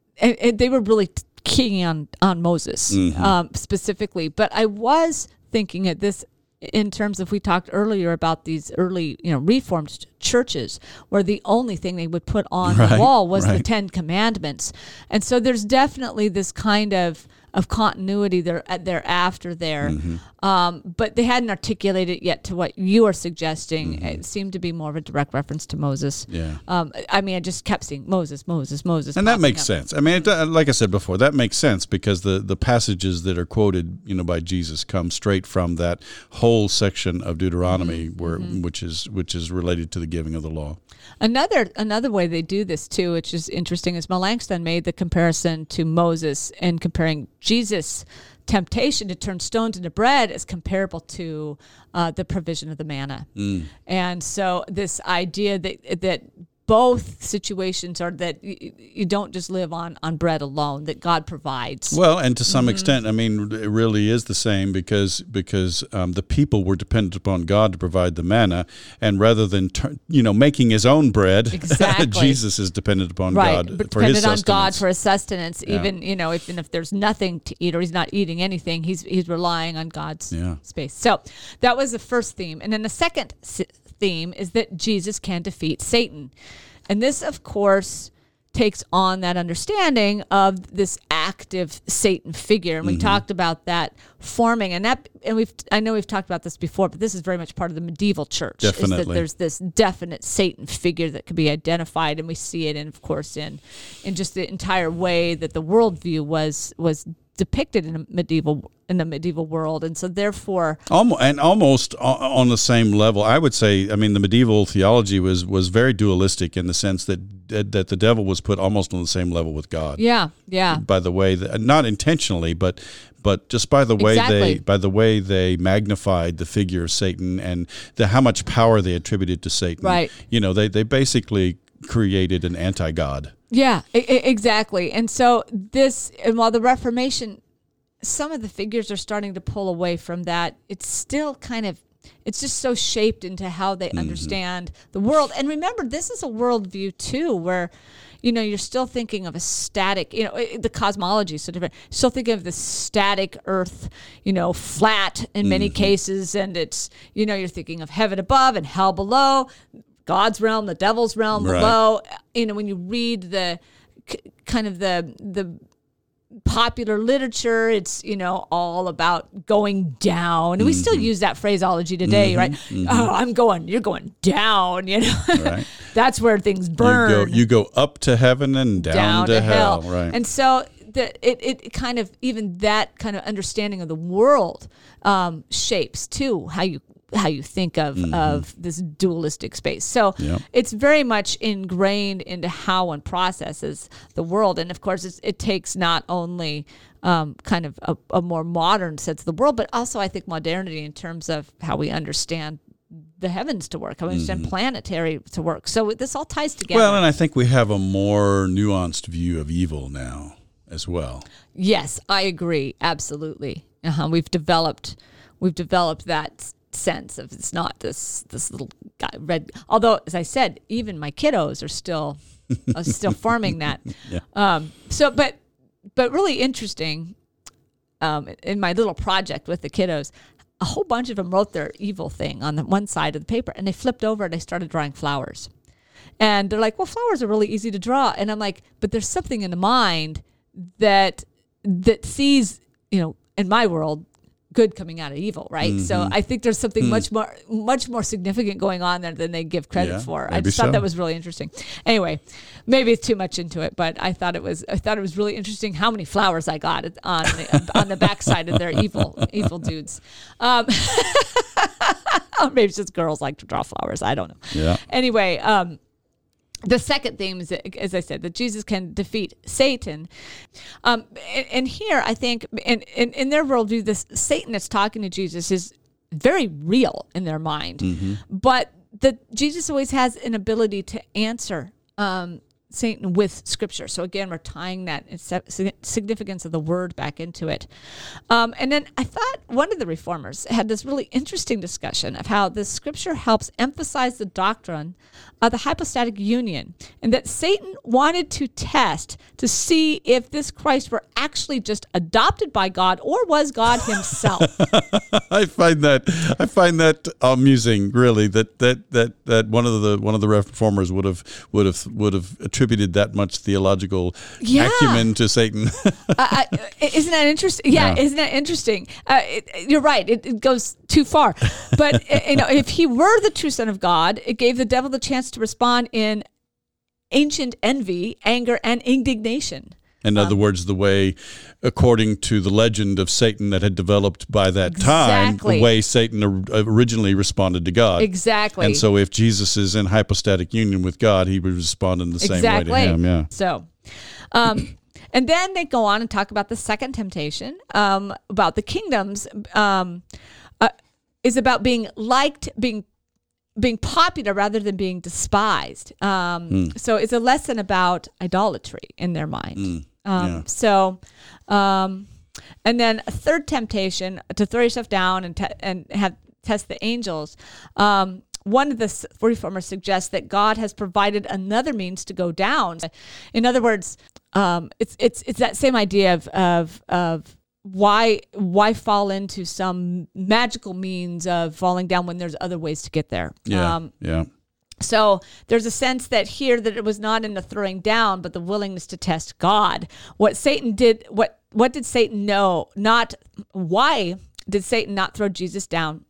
Speaker 1: they were really keying on on Moses
Speaker 2: Mm-hmm.
Speaker 1: um, specifically. But I was thinking at this in terms of we talked earlier about these early you know reformed churches where the only thing they would put on the wall was the. Ten Commandments, and so there's definitely this kind of of continuity there thereafter there,
Speaker 2: Mm-hmm.
Speaker 1: um, but they hadn't articulated it yet to what you are suggesting.
Speaker 2: Mm-hmm.
Speaker 1: It seemed to be more of a direct reference to Moses.
Speaker 2: Yeah.
Speaker 1: Um, I mean, I just kept seeing Moses, Moses, Moses,
Speaker 2: And that makes
Speaker 1: up.
Speaker 2: sense. I mean, it, like I said before, that makes sense because the, the passages that are quoted, you know, by Jesus come straight from that whole section of Deuteronomy,
Speaker 1: Mm-hmm.
Speaker 2: where which is which is related to the giving of the law.
Speaker 1: Another another way they do this too, which is interesting, is Melanchthon made the comparison to Moses and comparing Jesus' temptation to turn stones into bread is comparable to uh, the provision of the manna.
Speaker 2: Mm.
Speaker 1: And so this idea that that both situations are that you, you don't just live on on bread alone; that God provides.
Speaker 2: Well, and to some
Speaker 1: Mm-hmm.
Speaker 2: extent, I mean, it really is the same because because um, the people were dependent upon God to provide the manna, and rather than you know making his own bread,
Speaker 1: Exactly.
Speaker 2: Jesus is dependent upon
Speaker 1: right,
Speaker 2: God
Speaker 1: but
Speaker 2: for his
Speaker 1: dependent on God for his sustenance. Even you know, even if there's nothing to eat or he's not eating anything, he's he's relying on God's
Speaker 2: Yeah.
Speaker 1: space. So that was the first theme, and then the second theme is that Jesus can defeat Satan, and this, of course. Takes on that understanding of this active Satan figure, and we mm-hmm. talked about that forming, and that, and we've, I know we've talked about this before, but this is very much part of the medieval church. Is that
Speaker 2: Definitely.
Speaker 1: there's this definite Satan figure that could be identified, and we see it, in, of course, in in just the entire way that the worldview was was depicted in a medieval in the medieval world, and so therefore,
Speaker 2: Almost, and almost on the same level, I would say. I mean, the medieval theology was was very dualistic in the sense that that the devil was put almost on the same level with God.
Speaker 1: yeah, yeah,
Speaker 2: By the way, that, not intentionally, but but just by the way
Speaker 1: Exactly.
Speaker 2: they by the way they magnified the figure of Satan and the how much power they attributed to Satan.
Speaker 1: Right.
Speaker 2: You know, they they basically created an anti God.
Speaker 1: Yeah, e- exactly. And so this, and while the Reformation, some of the figures are starting to pull away from that, it's still kind of. It's just so shaped into how they mm-hmm. understand the world. And remember, this is a worldview too, where you know, you're still thinking of a static, you know, it- the cosmology is so different. Still thinking of the static earth, you know, flat in many mm-hmm. cases. And it's, you know, you're thinking of heaven above and hell below, God's realm, the devil's realm
Speaker 2: Right.
Speaker 1: below. You know, when you read the k- kind of the, the, popular literature it's you know all about going down and we still
Speaker 2: Mm-hmm.
Speaker 1: use that phraseology today right oh i'm going you're going down you know
Speaker 2: Right.
Speaker 1: that's where things
Speaker 2: You
Speaker 1: burn
Speaker 2: go you go up to heaven and down, to, hell. Right.
Speaker 1: and so the, it, it kind of even that kind of understanding of the world um, shapes too how you how you think of of this dualistic space. So
Speaker 2: Yep.
Speaker 1: it's very much ingrained into how one processes the world, and of course, it's, it takes not only um, kind of a, a more modern sense of the world, but also I think modernity in terms of how we understand the heavens to work, I how we understand planetary to work. So this all ties together.
Speaker 2: Well, and I think we have a more nuanced view of evil now as well.
Speaker 1: Yes, I agree. Absolutely. Uh-huh. We've developed we've developed that sense of it's not this this little guy red. Although, as I said, even my kiddos are still are still forming that.
Speaker 2: Yeah.
Speaker 1: Um, so, but but really interesting. Um, in my little project with the kiddos, a whole bunch of them wrote their evil thing on the one side of the paper, and they flipped over and they started drawing flowers. And they're like, "Well, flowers are really easy to draw." And I'm like, "But there's something in the mind that that sees, you know, in my world, good coming out of evil, right?
Speaker 2: Mm-hmm.
Speaker 1: So I think there's something much more much more significant going on there than they give credit
Speaker 2: Yeah,
Speaker 1: for. I just thought
Speaker 2: so.
Speaker 1: that was really interesting. Anyway, maybe it's too much into it, but I thought it was I thought it was really interesting how many flowers I got on the, on the backside of their evil evil dudes. Um, maybe it's just girls like to draw flowers. I don't know.
Speaker 2: Yeah.
Speaker 1: Anyway, um, the second theme is, as I said, that Jesus can defeat Satan. Um, and, and here, I think, in, in, in their worldview, this Satan that's talking to Jesus is very real in their mind. But that Jesus always has an ability to answer um, Satan with Scripture. So again, we're tying that significance of the word back into it. Um, and then I thought one of the reformers had this really interesting discussion of how this Scripture helps emphasize the doctrine of the hypostatic union, and that Satan wanted to test to see if this Christ were actually just adopted by God or was God Himself.
Speaker 2: I find that I find that amusing, really. That that that that one of the one of the reformers would have would have would have attributed that much theological
Speaker 1: Yeah.
Speaker 2: acumen to Satan.
Speaker 1: I, I, isn't that interesting? Yeah,
Speaker 2: Yeah.
Speaker 1: isn't that interesting? Uh, it, you're right. It, it goes too far. But uh, you know, if he were the true Son of God, it gave the devil the chance to respond in ancient envy, anger, and indignation.
Speaker 2: In other words, the way, according to the legend of Satan that had developed by that time, the way Satan originally responded to God.
Speaker 1: Exactly.
Speaker 2: And so, if Jesus is in hypostatic union with God, he would respond in the same
Speaker 1: exactly.
Speaker 2: way to him. Yeah.
Speaker 1: So, um, and then they go on and talk about the second temptation, um, about the kingdoms, um, uh, is about being liked, being being popular rather than being despised. Um,
Speaker 2: Hmm.
Speaker 1: So it's a lesson about idolatry in their mind. Um,
Speaker 2: yeah.
Speaker 1: So, um, and then a third temptation to throw yourself down and te- and have test the angels. Um, one of the reformers suggests that God has provided another means to go down. In other words, um, it's it's it's that same idea of of of why why fall into some magical means of falling down when there's other ways to get there.
Speaker 2: Yeah.
Speaker 1: Um,
Speaker 2: yeah.
Speaker 1: So there's a sense that here that it was not in the throwing down, but the willingness to test God. What Satan did, what what did Satan know? Not why did Satan not throw Jesus down?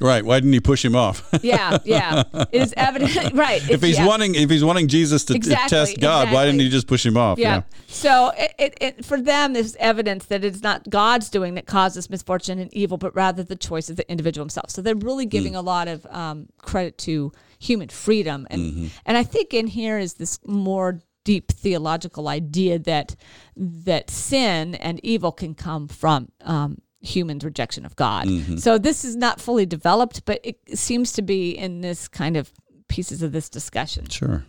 Speaker 2: Right. Why didn't he push him off?
Speaker 1: Yeah, yeah. It is evident, right?
Speaker 2: if he's
Speaker 1: yeah.
Speaker 2: wanting, if he's wanting Jesus to
Speaker 1: Exactly,
Speaker 2: test God, why didn't he just push him off?
Speaker 1: Yeah. So it, it, it, for them, there's evidence that it's not God's doing that causes misfortune and evil, but rather the choice of the individual himself. So they're really giving a lot of um, credit to human freedom, and and I think in here is this more deep theological idea that that sin and evil can come from. Um, Human's rejection of God. So this is not fully developed, but it seems to be in this kind of pieces of this discussion.
Speaker 2: Sure.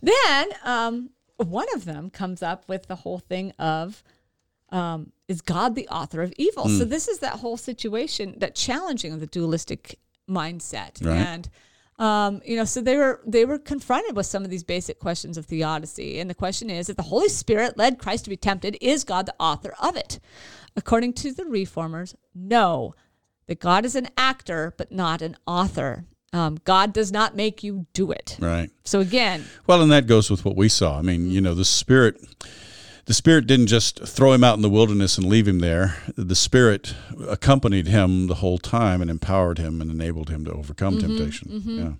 Speaker 1: Then um, one of them comes up with the whole thing of um, is God the author of evil?
Speaker 2: Hmm.
Speaker 1: So this is that whole situation, that challenging of the dualistic mindset,
Speaker 2: Right.
Speaker 1: and um, you know, so they were they were confronted with some of these basic questions of theodicy, and the question is: if the Holy Spirit led Christ to be tempted, is God the author of it? According to the reformers, no. That God is an actor, but not an author. Um, God does not make you do it.
Speaker 2: Right.
Speaker 1: So again,
Speaker 2: Well, and that goes with what we saw. I mean, you know, the spirit the spirit didn't just throw him out in the wilderness and leave him there. The spirit accompanied him the whole time and empowered him and enabled him to overcome temptation. Yeah.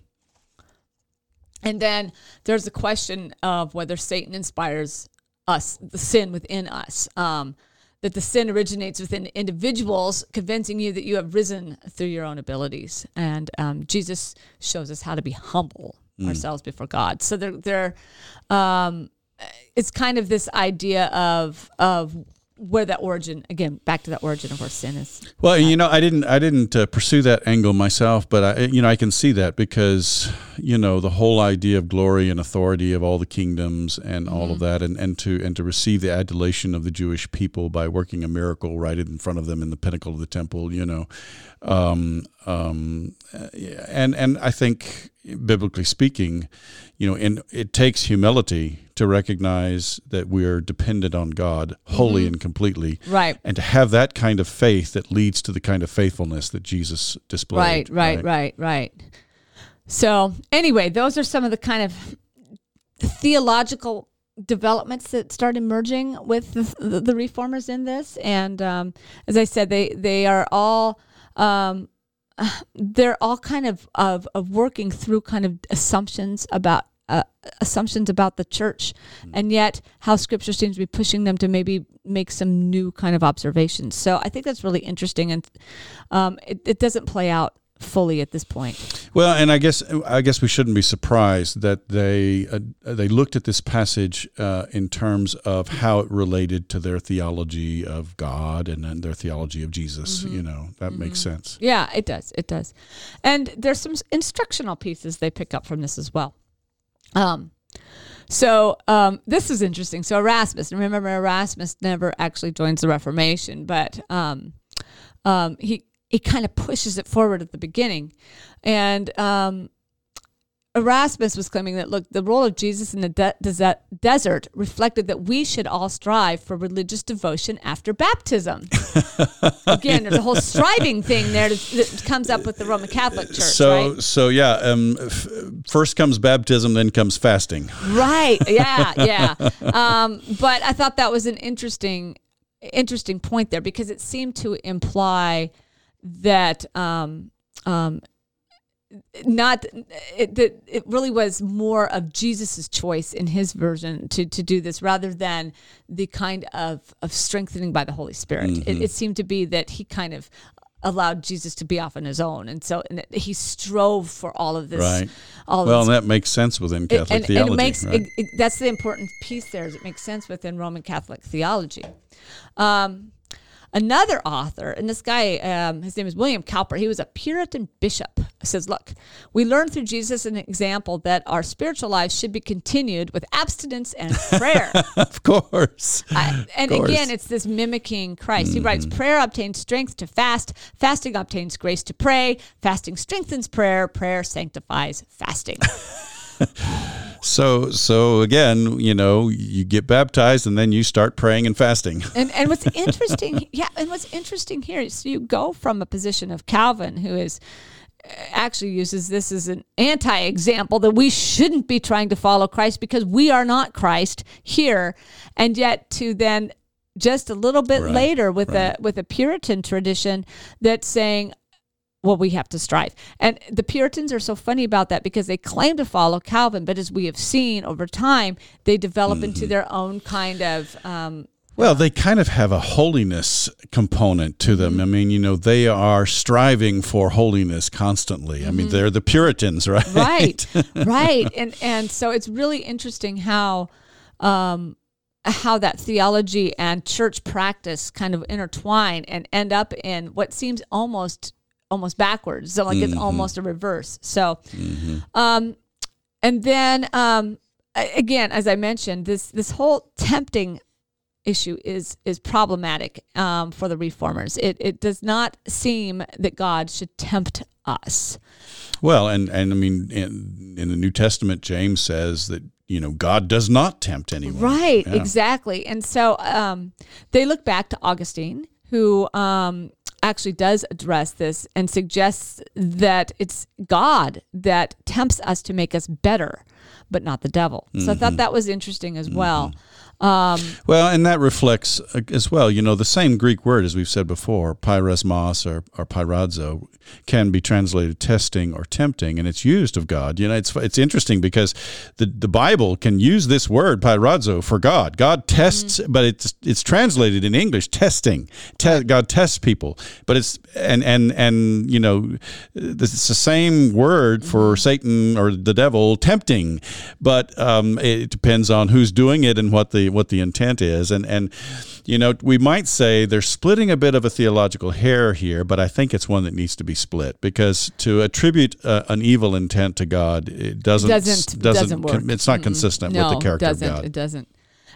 Speaker 1: And then there's the question of whether Satan inspires us, the sin within us. Um, that the sin originates within individuals, convincing you that you have risen through your own abilities. And um, Jesus shows us how to be humble ourselves before God. So they're, they're um, it's kind of this idea of of where that origin again back to that origin of where sin is.
Speaker 2: Well, you know, I didn't I didn't uh, pursue that angle myself, but I you know I can see that because you know the whole idea of glory and authority of all the kingdoms and all of that, and, and to and to receive the adulation of the Jewish people by working a miracle right in front of them in the pinnacle of the temple, you know, um, um, and and I think biblically speaking, you know, and it takes humility to recognize that we are dependent on God wholly and completely,
Speaker 1: Right.
Speaker 2: and to have that kind of faith that leads to the kind of faithfulness that Jesus displayed.
Speaker 1: Right, right, right, right. So, anyway, those are some of the kind of theological developments that start emerging with the, the, the reformers in this. And um, as I said, they they are all um, they're all kind of, of of working through kind of assumptions about. Uh, assumptions about the church, and yet how Scripture seems to be pushing them to maybe make some new kind of observations. So I think that's really interesting, and um, it, it doesn't play out fully at this point.
Speaker 2: Well, and I guess I guess we shouldn't be surprised that they uh, they looked at this passage uh, in terms of how it related to their theology of God and then their theology of Jesus. You know, that makes sense.
Speaker 1: Yeah, it does. It does. And there's some instructional pieces they pick up from this as well. Um, so um, this is interesting. So Erasmus, remember Erasmus never actually joins the Reformation, but um, um, he he kind of pushes it forward at the beginning, and um, Erasmus was claiming that look, the role of Jesus in the de- desert, desert reflected that we should all strive for religious devotion after baptism. Again, there's a whole striving thing there that, that comes up with the Roman Catholic Church,
Speaker 2: So
Speaker 1: right?
Speaker 2: so yeah, um, f- first comes baptism, then comes fasting.
Speaker 1: Right. Yeah. Yeah. Um, but I thought that was an interesting, interesting point there because it seemed to imply that um, um, not it, that it really was more of Jesus's choice in his version to to do this rather than the kind of of strengthening by the Holy Spirit. It, it seemed to be that he kind of allowed Jesus to be off on his own, and so and he strove for all of this.
Speaker 2: Right.
Speaker 1: All
Speaker 2: Well,
Speaker 1: this
Speaker 2: and that makes sense within
Speaker 1: it-
Speaker 2: Catholic
Speaker 1: and,
Speaker 2: theology.
Speaker 1: and it makes
Speaker 2: right?
Speaker 1: it, it- that's the important piece there is it makes sense within roman catholic theology um, another author and this guy um, his name is william cowper he was a puritan bishop says look we learn through jesus an example that our spiritual lives should be continued with abstinence and prayer
Speaker 2: of course.
Speaker 1: I- and
Speaker 2: course. Mm-hmm.
Speaker 1: again, it's this mimicking Christ. He writes, Prayer obtains strength to fast, fasting obtains grace to pray, fasting strengthens prayer, prayer sanctifies fasting.
Speaker 2: So so again, you know, you get baptized and then you start praying and fasting.
Speaker 1: and and what's interesting, yeah, and what's interesting here is you go from a position of Calvin, who is uh, actually uses this as an anti-example that we shouldn't be trying to follow Christ because we are not Christ here, and yet to then just a little bit
Speaker 2: Right,
Speaker 1: later with a with a Puritan tradition that's saying. Well, we have to strive. And the Puritans are so funny about that because they claim to follow Calvin, but as we have seen over time, they develop
Speaker 2: Mm-hmm.
Speaker 1: into their own kind of um,
Speaker 2: Well, they kind of have a holiness component to them. I mean, you know, they are striving for holiness constantly. I mean, they're the Puritans, right?
Speaker 1: right right and and so it's really interesting how um how that theology and church practice kind of intertwine and end up in what seems almost almost backwards so like it's almost a reverse so um and then um again as i mentioned this this whole tempting issue is is problematic um, for the reformers it it does not seem that god should tempt us
Speaker 2: Well, and and I mean, in, in the New Testament, James says that you know God does not tempt anyone.
Speaker 1: Right,
Speaker 2: Yeah.
Speaker 1: exactly. And so um, they look back to Augustine, who um, actually does address this and suggests that it's God that tempts us to make us better but not the devil. So I
Speaker 2: Mm-hmm.
Speaker 1: thought that was interesting as well. Um,
Speaker 2: Well, and that reflects uh, as well, you know, the same Greek word, as we've said before, peirasmos or, or peirazo, can be translated testing or tempting, and it's used of God. You know, it's it's interesting because the, the Bible can use this word, peirazo, for God. God tests, but it's it's translated in English, testing. Te- God tests people. But it's, and, and, and you know, it's the same word for Satan or the devil, tempting, but um, it depends on who's doing it and what the what the intent is. And and you know, we might say they're splitting a bit of a theological hair here, but I think it's one that needs to be split because to attribute uh, an evil intent to God it doesn't
Speaker 1: doesn't doesn't, work.
Speaker 2: It's not consistent
Speaker 1: no,
Speaker 2: with the character
Speaker 1: doesn't,
Speaker 2: of God.
Speaker 1: It doesn't.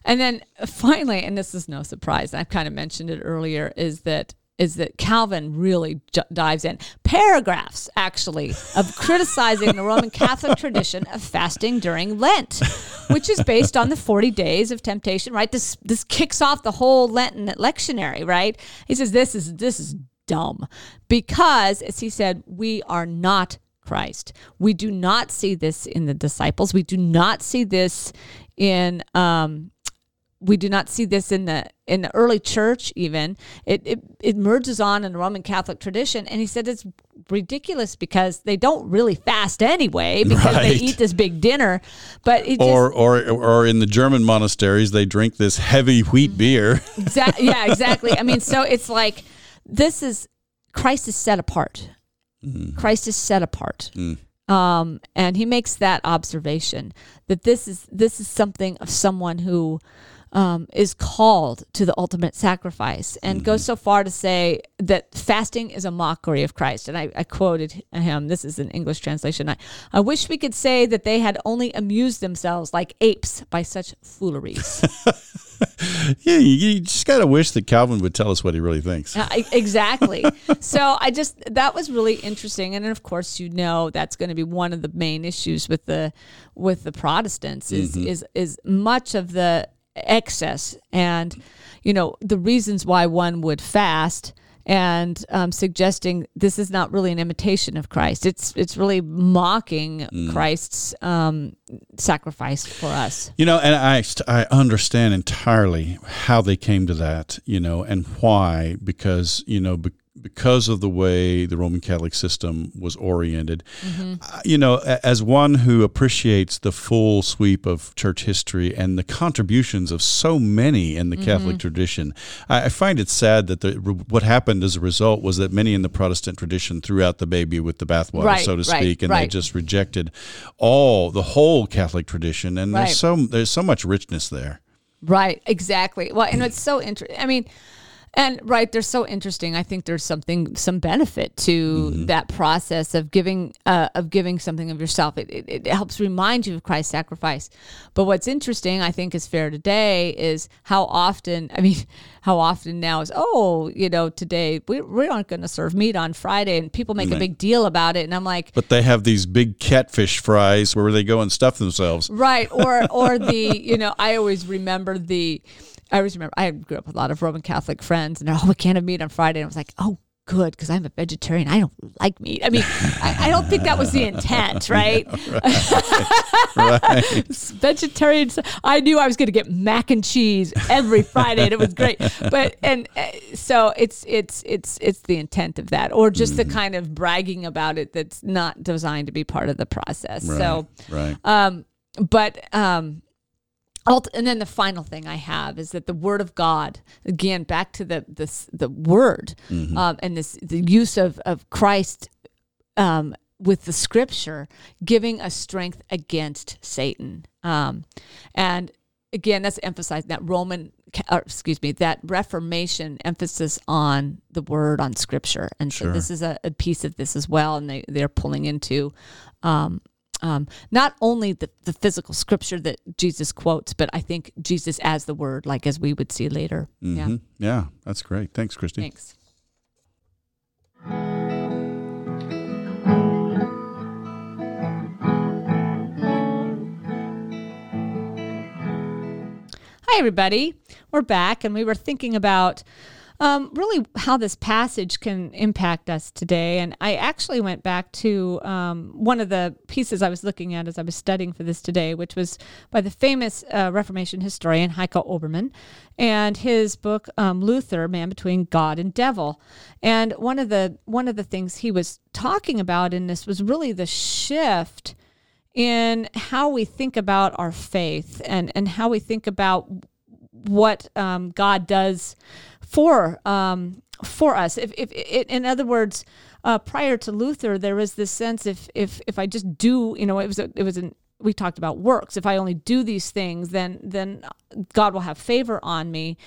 Speaker 1: And then uh, finally, and this is no surprise, I've kind of mentioned it earlier, is that is that Calvin really j- dives in paragraphs actually of criticizing the Roman Catholic tradition of fasting during Lent, which is based on the 40 days of temptation, right? This this kicks off the whole Lenten lectionary, right? He says this is this is dumb because as he said, we are not Christ. We do not see this in the disciples. We do not see this in um, we do not see this in the in the early church even it, it it merges on in the roman catholic tradition and he said it's ridiculous because they don't really fast anyway because they eat this big dinner but it just
Speaker 2: Or, or, or in the German monasteries, they drink this heavy wheat beer.
Speaker 1: Exa- yeah, exactly. I mean, so it's like this is Christ is set apart. Christ is set apart. Um, and he makes that observation that this is this is something of someone who um, is called to the ultimate sacrifice and goes so far to say that fasting is a mockery of Christ. And I, I quoted him. This is an English translation. I, I wish we could say that they had only amused themselves like apes by such fooleries.
Speaker 2: yeah, you, you just got to wish that Calvin would tell us what he really thinks.
Speaker 1: Uh, exactly. so I just that was really interesting, and of course you know that's going to be one of the main issues with the with the Protestants is is is much of the excess and you know the reasons why one would fast and um, suggesting this is not really an imitation of Christ. It's it's really mocking Christ's um, sacrifice for us.
Speaker 2: You know, and I, I understand entirely how they came to that, you know, and why, because, you know, be, because of the way the Roman Catholic system was oriented. Uh, You know, as one who appreciates the full sweep of church history and the contributions of so many in the Catholic tradition, I, I find it sad that the, what happened as a result was that many in the Protestant tradition threw out the baby with the bathwater,
Speaker 1: Right,
Speaker 2: so to
Speaker 1: right,
Speaker 2: speak, and they just rejected all the whole Catholic tradition. And
Speaker 1: Right.
Speaker 2: there's so there's so much richness there.
Speaker 1: Right, exactly. Well, and it's so interesting. I mean, and right, they're so interesting. I think there's something, some benefit to that process of giving, uh, of giving something of yourself. It, it, it helps remind you of Christ's sacrifice. But what's interesting, I think, is fair today is how often. I mean, how often now is oh, you know, today we we aren't going to serve meat on Friday, and people make a big deal about it, and I'm like,
Speaker 2: But they have these big catfish fries where they go and stuff themselves.
Speaker 1: Right. Or or the you know I always remember the I always remember I grew up with a lot of Roman Catholic friends and they're oh we can't have meat on Friday and I was like oh good because I'm a vegetarian. I don't like meat. I mean I, I don't think that was the intent right,
Speaker 2: Right.
Speaker 1: vegetarians I knew I was going to get mac and cheese every Friday and it was great. But and uh, so it's it's it's it's the intent of that or just the kind of bragging about it that's not designed to be part of the process. So
Speaker 2: right.
Speaker 1: um, but um, and then the final thing I have is that the Word of God, again, back to the this the Word, um, and this the use of of Christ um, with the Scripture, giving us strength against Satan, um, and again, that's emphasized that Roman. Or, excuse me, that Reformation emphasis on the word on Scripture, and so
Speaker 2: Sure.
Speaker 1: this is a, a piece of this as well. And they they're pulling into um, not only the, the physical scripture that Jesus quotes, but I think Jesus as the word, like as we would see later. Yeah.
Speaker 2: Mhm. Yeah, that's great. Thanks, Christy.
Speaker 1: Thanks. Hi, everybody. We're back, and we were thinking about um, really how this passage can impact us today. And I actually went back to um, one of the pieces I was looking at as I was studying for this today, which was by the famous uh, Reformation historian Heiko Oberman and his book um, Luther, Man Between God and Devil. And one of the one of the things he was talking about in this was really the shift in how we think about our faith and, and how we think about what um, God does for um, for us. If, if, if, in other words, uh, prior to Luther, there was this sense if if if I just do, you know, it was a, it was an we talked about works. If I only do these things, then then God will have favor on me.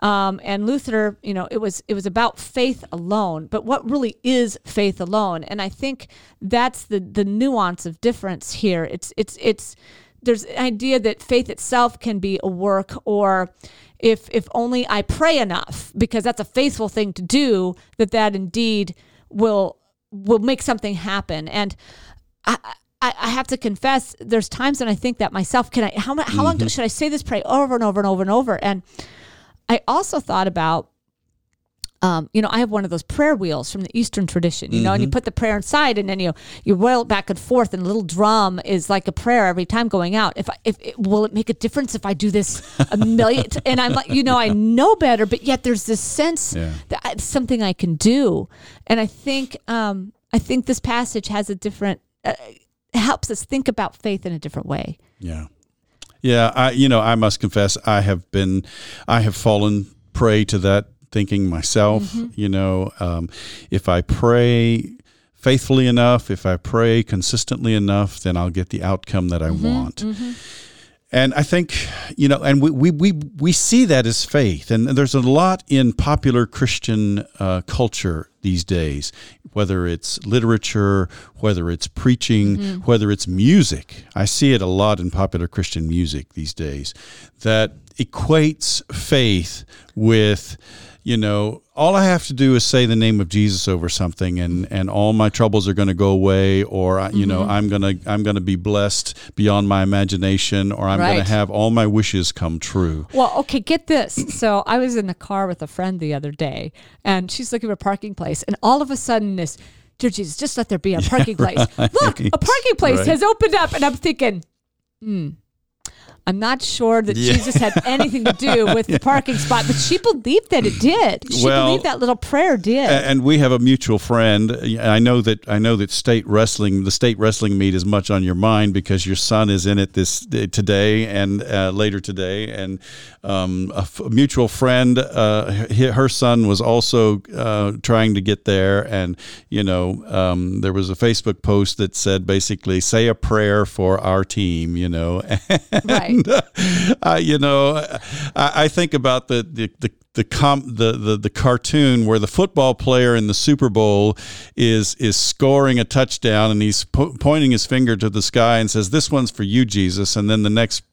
Speaker 1: Um, and Luther, you know, it was it was about faith alone. But what really is faith alone? And I think that's the the nuance of difference here. It's it's it's there's an idea that faith itself can be a work or if if only I pray enough because that's a faithful thing to do that that indeed will will make something happen and I, I, I have to confess, there's times when I think that myself. Can I? How how mm-hmm. long do, should I say this prayer over and over and over and over? And I also thought about. Um, you know, I have one of those prayer wheels from the Eastern tradition, you know, mm-hmm. and you mm-hmm. put the prayer inside and then you you roll it back and forth and a little drum is like a prayer every time going out. If I, if it, will it make a difference if I do this a million? And I'm like, you know, I know better, but yet there's this sense yeah. that it's something I can do. And I think um, I think this passage has a different. Uh, helps us think about faith in a different way.
Speaker 2: Yeah. Yeah, I you know, I must confess I have been I have fallen prey to that thinking myself, mm-hmm. you know, um, if I pray faithfully enough, if I pray consistently enough, then I'll get the outcome that I mm-hmm. want. Mm-hmm. And I think, you know, and we, we, we, we see that as faith. And there's a lot in popular Christian uh, culture these days, whether it's literature, whether it's preaching, mm-hmm. whether it's music. I see it a lot in popular Christian music these days that equates faith with you know, all I have to do is say the name of Jesus over something, and and all my troubles are going to go away, or you mm-hmm. know, I'm gonna I'm gonna be blessed beyond my imagination, or I'm right. going to have all my wishes come true.
Speaker 1: Well, okay, get this. So I was in the car with a friend the other day, and she's looking for a parking place, and all of a sudden this. Dear Jesus, just let there be a parking yeah, place. Right. Look, a parking place right. has opened up, and I'm thinking, hmm, I'm not sure that yeah. Jesus had anything to do with the parking spot, but she believed that it did. She well, believed that little prayer did.
Speaker 2: And we have a mutual friend. I know that I know that state wrestling, the state wrestling meet, is much on your mind because your son is in it this today and uh, later today. And um, a, f- a mutual friend, uh, her son was also uh, trying to get there, and you know, um, there was a Facebook post that said basically, "Say a prayer for our team," you know.
Speaker 1: right
Speaker 2: uh, you know, I, I, think about the the the the, com- the, the the cartoon where the football player in the Super Bowl is is scoring a touchdown and he's po- pointing his finger to the sky and says, "This one's for you, Jesus." And then the next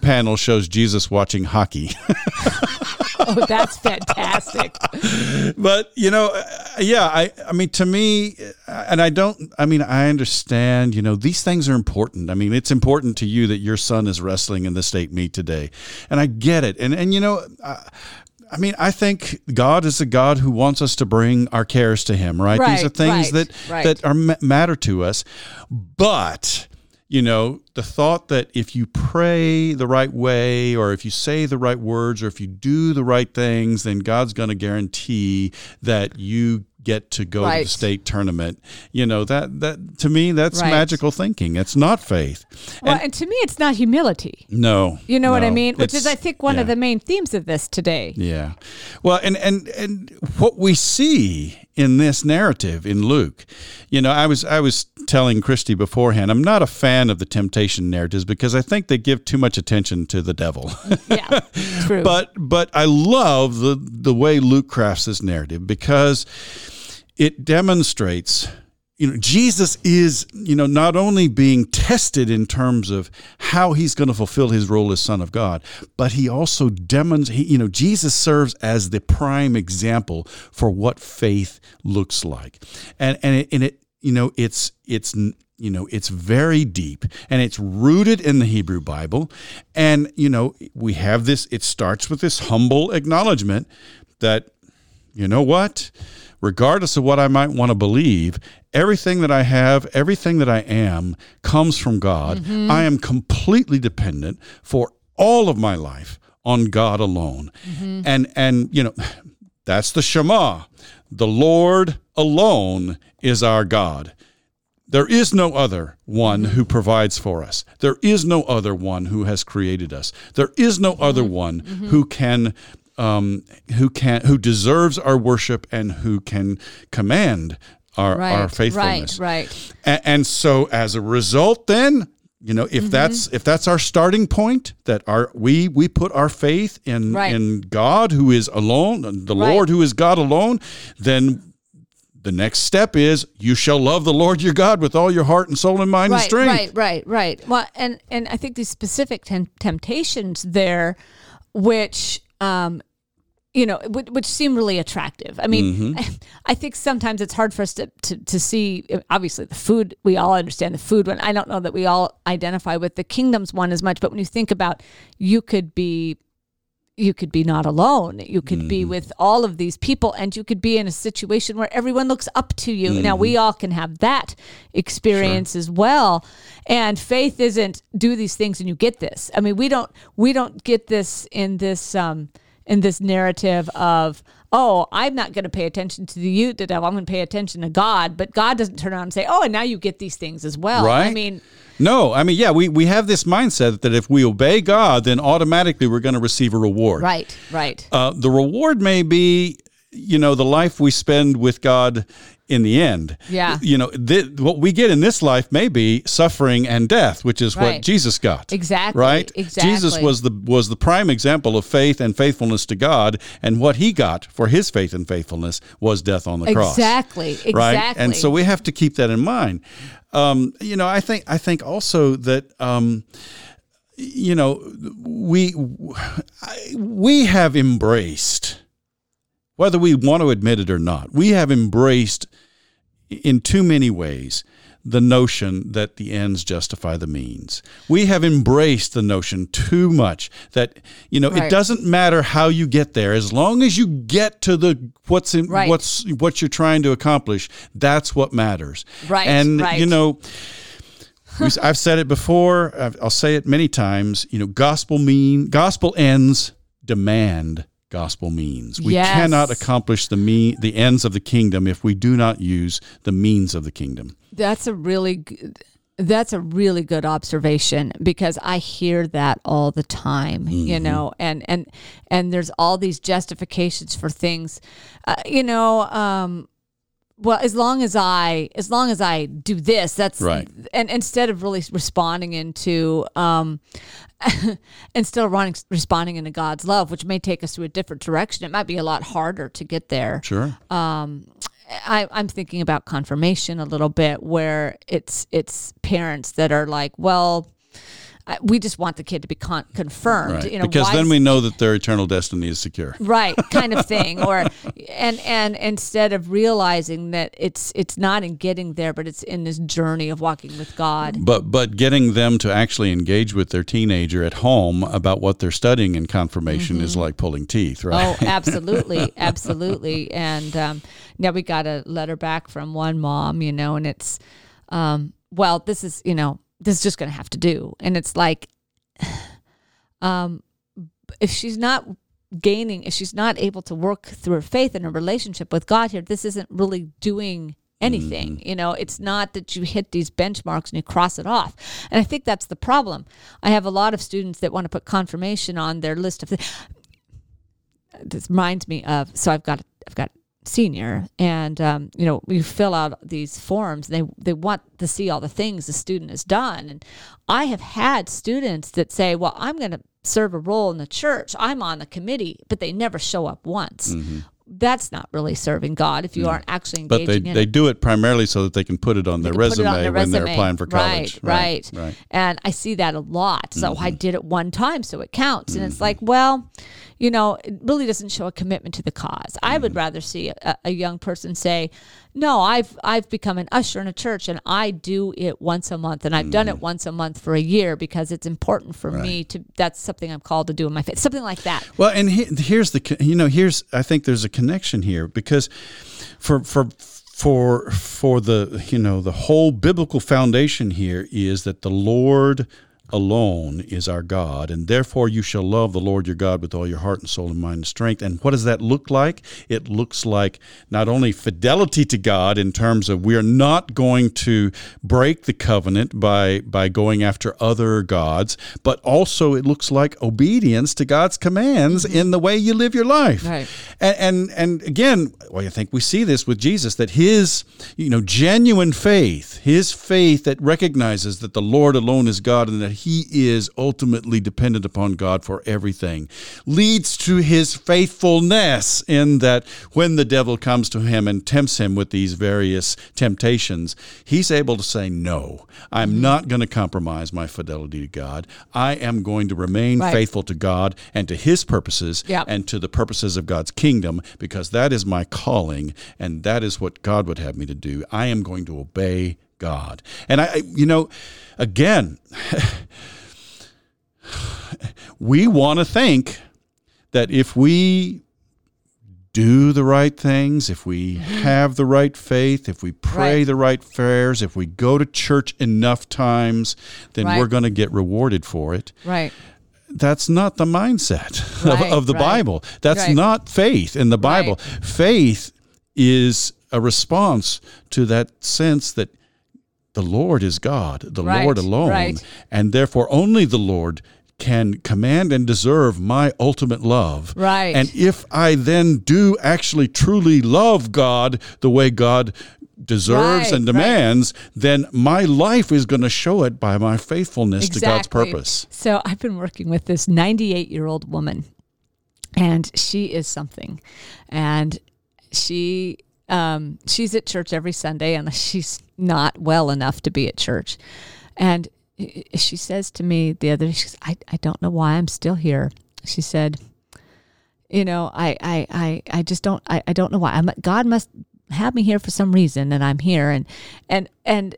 Speaker 2: panel shows Jesus watching hockey.
Speaker 1: oh, that's fantastic.
Speaker 2: but you know, uh, yeah, I I mean to me and I don't I mean I understand, you know, these things are important. I mean, it's important to you that your son is wrestling in the state meet today. And I get it. And and you know, I, I mean, I think God is a God who wants us to bring our cares to Him, right?
Speaker 1: right
Speaker 2: These are things
Speaker 1: right,
Speaker 2: that
Speaker 1: right.
Speaker 2: that are matter to us, but you know, the thought that if you pray the right way, or if you say the right words, or if you do the right things, then God's going to guarantee that you get to go right. to the state tournament. You know that that to me that's right. magical thinking. It's not faith.
Speaker 1: Well, and, and, to me, it's not humility.
Speaker 2: No,
Speaker 1: you know
Speaker 2: no,
Speaker 1: what I mean. Which is, I think, one yeah. of the main themes of this today.
Speaker 2: Yeah. Well, and and and what we see in this narrative in Luke, you know, I was I was telling Christy beforehand, I'm not a fan of the temptation narratives because I think they give too much attention to the devil.
Speaker 1: yeah, true.
Speaker 2: But but I love the the way Luke crafts this narrative because it demonstrates you know Jesus is you know not only being tested in terms of how he's going to fulfill his role as son of God but he also demonstrates you know Jesus serves as the prime example for what faith looks like and and it, and it you know it's it's you know it's very deep and it's rooted in the Hebrew Bible and you know we have this it starts with this humble acknowledgement that you know what? Regardless of what I might want to believe, everything that I have, everything that I am comes from God.
Speaker 1: Mm-hmm.
Speaker 2: I am completely dependent for all of my life on God alone.
Speaker 1: Mm-hmm.
Speaker 2: And and you know, that's the Shema. The Lord alone is our God. There is no other one who provides for us. There is no other one who has created us. There is no other
Speaker 1: Mm-hmm.
Speaker 2: one who can um, who can who deserves our worship and who can command our,
Speaker 1: Right.
Speaker 2: our faithfulness.
Speaker 1: Right. Right.
Speaker 2: And, and so as a result, then you know if that's if that's our starting point that our we we put our faith in
Speaker 1: Right.
Speaker 2: in God who is alone, the
Speaker 1: Right.
Speaker 2: Lord who is God alone, then the next step is you shall love the Lord your God with all your heart and soul and mind and strength.
Speaker 1: Right, right, right. Well, and and I think these specific tem- temptations there, which um, you know, which, which seem really attractive. I mean,
Speaker 2: Mm-hmm.
Speaker 1: I think sometimes it's hard for us to, to to see. Obviously, the food we all understand the food one. I don't know that we all identify with the kingdoms one as much, but when you think about, you could be you could be not alone. You could
Speaker 2: Mm-hmm.
Speaker 1: be with all of these people, and you could be in a situation where everyone looks up to you. Now,
Speaker 2: Mm-hmm.
Speaker 1: we all can have that experience as well. And faith isn't do these things and you get this. I mean, we don't we don't get this in this um, in this narrative of oh, I'm not going to pay attention to the you, the devil. I'm going to pay attention to God. But God doesn't turn around and say, oh, and now you get these things as well.
Speaker 2: Right.
Speaker 1: I mean,
Speaker 2: No, I mean, yeah, we, we have this mindset that if we obey God, then automatically we're going to receive a reward.
Speaker 1: right, right.
Speaker 2: Uh, the reward may be, you know, the life we spend with God in the end.
Speaker 1: Yeah.
Speaker 2: You know, th- what we get in this life may be suffering and death, which is
Speaker 1: Right.
Speaker 2: what Jesus got.
Speaker 1: Exactly,
Speaker 2: Right.
Speaker 1: exactly.
Speaker 2: Jesus was the was the prime example of faith and faithfulness to God, and what he got for his faith and faithfulness was death on the cross.
Speaker 1: Exactly, exactly.
Speaker 2: Right. And so we have to keep that in mind. Um, you know, I think I think also that. Um, you know, we we have embraced, whether we want to admit it or not, we have embraced in too many ways the notion that the ends justify the means. We have embraced the notion too much that you know
Speaker 1: Right.
Speaker 2: it doesn't matter how you get there as long as you get to the what's in
Speaker 1: Right.
Speaker 2: what's what you're trying to accomplish. That's what matters.
Speaker 1: Right,
Speaker 2: And
Speaker 1: right.
Speaker 2: you know. I've said it before. I've- I'll say it many times. You know, gospel mean gospel ends demand gospel means. We
Speaker 1: Yes.
Speaker 2: cannot accomplish the me the ends of the kingdom if we do not use the means of the kingdom.
Speaker 1: That's a really good, that's a really good observation because I hear that all the time, you know, and and and there's all these justifications for things, uh, you know. Um, well, as long as I, as long as I do this, that's
Speaker 2: Right.
Speaker 1: And instead of really responding into, um, instead still running, responding into God's love, which may take us to a different direction, it might be a lot harder to get there.
Speaker 2: Sure.
Speaker 1: Um, I, I'm thinking about confirmation a little bit, where it's it's parents that are like, well, I, we just want the kid to be con- confirmed,
Speaker 2: Right.
Speaker 1: you know,
Speaker 2: because then we know that their eternal destiny is secure.
Speaker 1: right kind of thing or and and instead of realizing that it's it's not in getting there but it's in this journey of walking with god
Speaker 2: But but getting them to actually engage with their teenager at home about what they're studying in confirmation is like pulling teeth, right?
Speaker 1: Mm-hmm. Oh, absolutely, absolutely. And um, now we got a letter back from one mom, you know, and it's, um, well, this is, you know, this is just going to have to do. And it's like, um, if she's not gaining, if she's not able to work through her faith and her relationship with God here, this isn't really doing anything. You know, it's not that you hit these benchmarks and you cross it off. And I think that's the problem. I have a lot of students that want to put confirmation on their list of things this reminds me of so I've got I've got senior and um, you know we fill out these forms they they want to see all the things the student has done. And I have had students that say well I'm going to serve a role in the church. I'm on the committee but they never show up once that's not really serving God if you aren't actually
Speaker 2: Mm-hmm. But they, they
Speaker 1: it.
Speaker 2: do it primarily so that they can put it on their
Speaker 1: can it
Speaker 2: resume
Speaker 1: on their
Speaker 2: when they're applying for college.
Speaker 1: Right, right,
Speaker 2: right.
Speaker 1: And I see that a lot. So
Speaker 2: Mm-hmm.
Speaker 1: I did it one time, so it counts. And it's like, well, you know, it really doesn't show a commitment to the cause. I
Speaker 2: Mm-hmm.
Speaker 1: would rather see a, a young person say, "No, I've I've become an usher in a church, and I do it once a month, and I've done
Speaker 2: Mm-hmm.
Speaker 1: it once a month for a year because it's important for me to. That's something I'm called to do in my faith. Something like that.
Speaker 2: Well, and he, here's the you know here's I think there's a connection here because for for for for the you know the whole biblical foundation here is that the Lord alone is our God, and therefore you shall love the Lord your God with all your heart and soul and mind and strength. And what does that look like? It looks like not only fidelity to God in terms of we are not going to break the covenant by by going after other gods, but also it looks like obedience to God's commands mm-hmm. in the way you live your life.
Speaker 1: Right.
Speaker 2: And, and and again, well, I think we see this with Jesus that his you know genuine faith, his faith that recognizes that the Lord alone is God and that he is ultimately dependent upon God for everything, leads to his faithfulness in that when the devil comes to him and tempts him with these various temptations, he's able to say, No, I'm mm-hmm. not going to compromise my fidelity to God. I am going to remain right. faithful to God and to his purposes
Speaker 1: yep.
Speaker 2: and to the purposes of God's kingdom because that is my calling and that is what God would have me to do. I am going to obey God. And I, you know, again, we want to think that if we do the right things, if we mm-hmm. have the right faith, if we pray right. the right prayers, if we go to church enough times, then right. we're going to get rewarded for it.
Speaker 1: Right.
Speaker 2: That's not the mindset right, of, of, the Bible. That's not faith in the Bible. Faith is a response to that sense that the Lord is God, the right, Lord alone,
Speaker 1: right.
Speaker 2: and therefore only the Lord can command and deserve my ultimate love.
Speaker 1: Right.
Speaker 2: And if I then do actually truly love God the way God deserves right, and demands, right. then my life is going to show it by my faithfulness exactly. to God's purpose.
Speaker 1: So I've been working with this 98 year old woman, and she is something. And she um, she's at church every Sunday, and she's not well enough to be at church. And she says to me the other day, she says, I, I don't know why I'm still here. She said, you know, I, I, I, I just don't, I, I don't know why. I'm, God must have me here for some reason, and I'm here. And, and, and,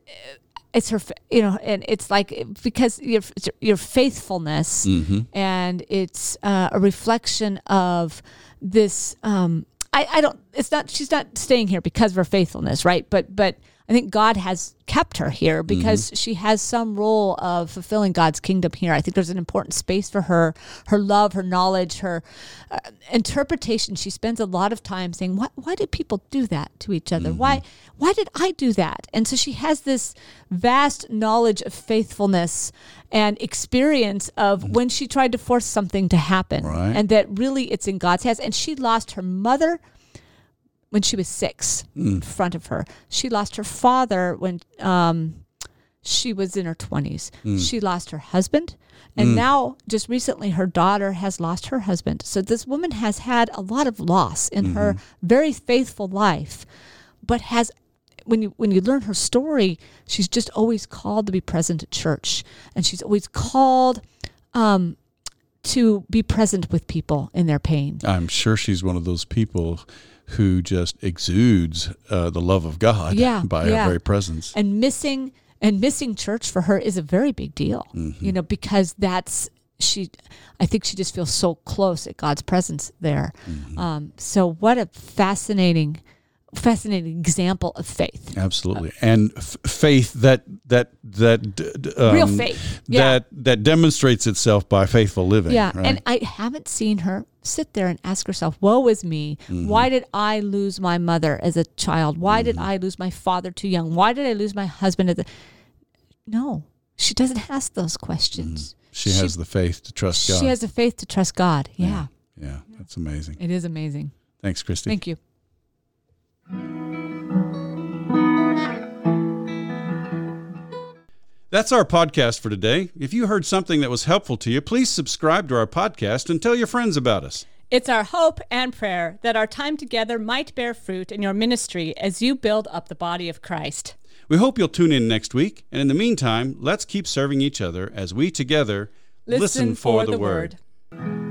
Speaker 1: it's her, you know, and it's like because your your faithfulness, mm-hmm. and it's uh, a reflection of this um, I, I don't it's not she's not staying here because of her faithfulness, right? But but I think God has kept her here because mm-hmm. she has some role of fulfilling God's kingdom here. I think there's an important space for her, her love, her knowledge, her uh, interpretation. She spends a lot of time saying, "Why? Why do people do that to each other? Mm-hmm. Why? Why did I do that?" And so she has this vast knowledge of faithfulness and experience of mm-hmm. when she tried to force something to happen,
Speaker 2: right.
Speaker 1: and that really it's in God's hands. And she lost her mother when she was six mm. in front of her. She lost her father when um, she was in her 20s. Mm. She lost her husband. And mm. now, just recently, her daughter has lost her husband. So this woman has had a lot of loss in mm-hmm. her very faithful life, but has when you when you learn her story, she's just always called to be present at church, and she's always called um, to be present with people in their pain.
Speaker 2: I'm sure she's one of those people who just exudes uh, the love of God
Speaker 1: yeah,
Speaker 2: by
Speaker 1: yeah.
Speaker 2: her very presence.
Speaker 1: And missing and missing church for her is a very big deal. Mm-hmm. You know, because that's she I think she just feels so close at God's presence there. Mm-hmm. Um, so what a fascinating fascinating example of faith.
Speaker 2: Absolutely, and f- faith that that that
Speaker 1: um, real faith
Speaker 2: yeah. that that demonstrates itself by faithful living.
Speaker 1: Yeah,
Speaker 2: right?
Speaker 1: and I haven't seen her sit there and ask herself, "Woe is me! Mm-hmm. Why did I lose my mother as a child? Why mm-hmm. did I lose my father too young? Why did I lose my husband?" As a... No, she doesn't ask those questions.
Speaker 2: Mm-hmm. She, she, has the faith to trust God.
Speaker 1: She has the faith to trust God. Yeah.
Speaker 2: yeah. Yeah, that's amazing.
Speaker 1: It is amazing.
Speaker 2: Thanks, Christy.
Speaker 1: Thank you.
Speaker 2: That's our podcast for today. If you heard something that was helpful to you, please subscribe to our podcast and tell your friends about us.
Speaker 1: It's our hope and prayer that our time together might bear fruit in your ministry as you build up the body of Christ.
Speaker 2: We hope you'll tune in next week. And in the meantime, let's keep serving each other as we together listen, listen for, for, the, word. word.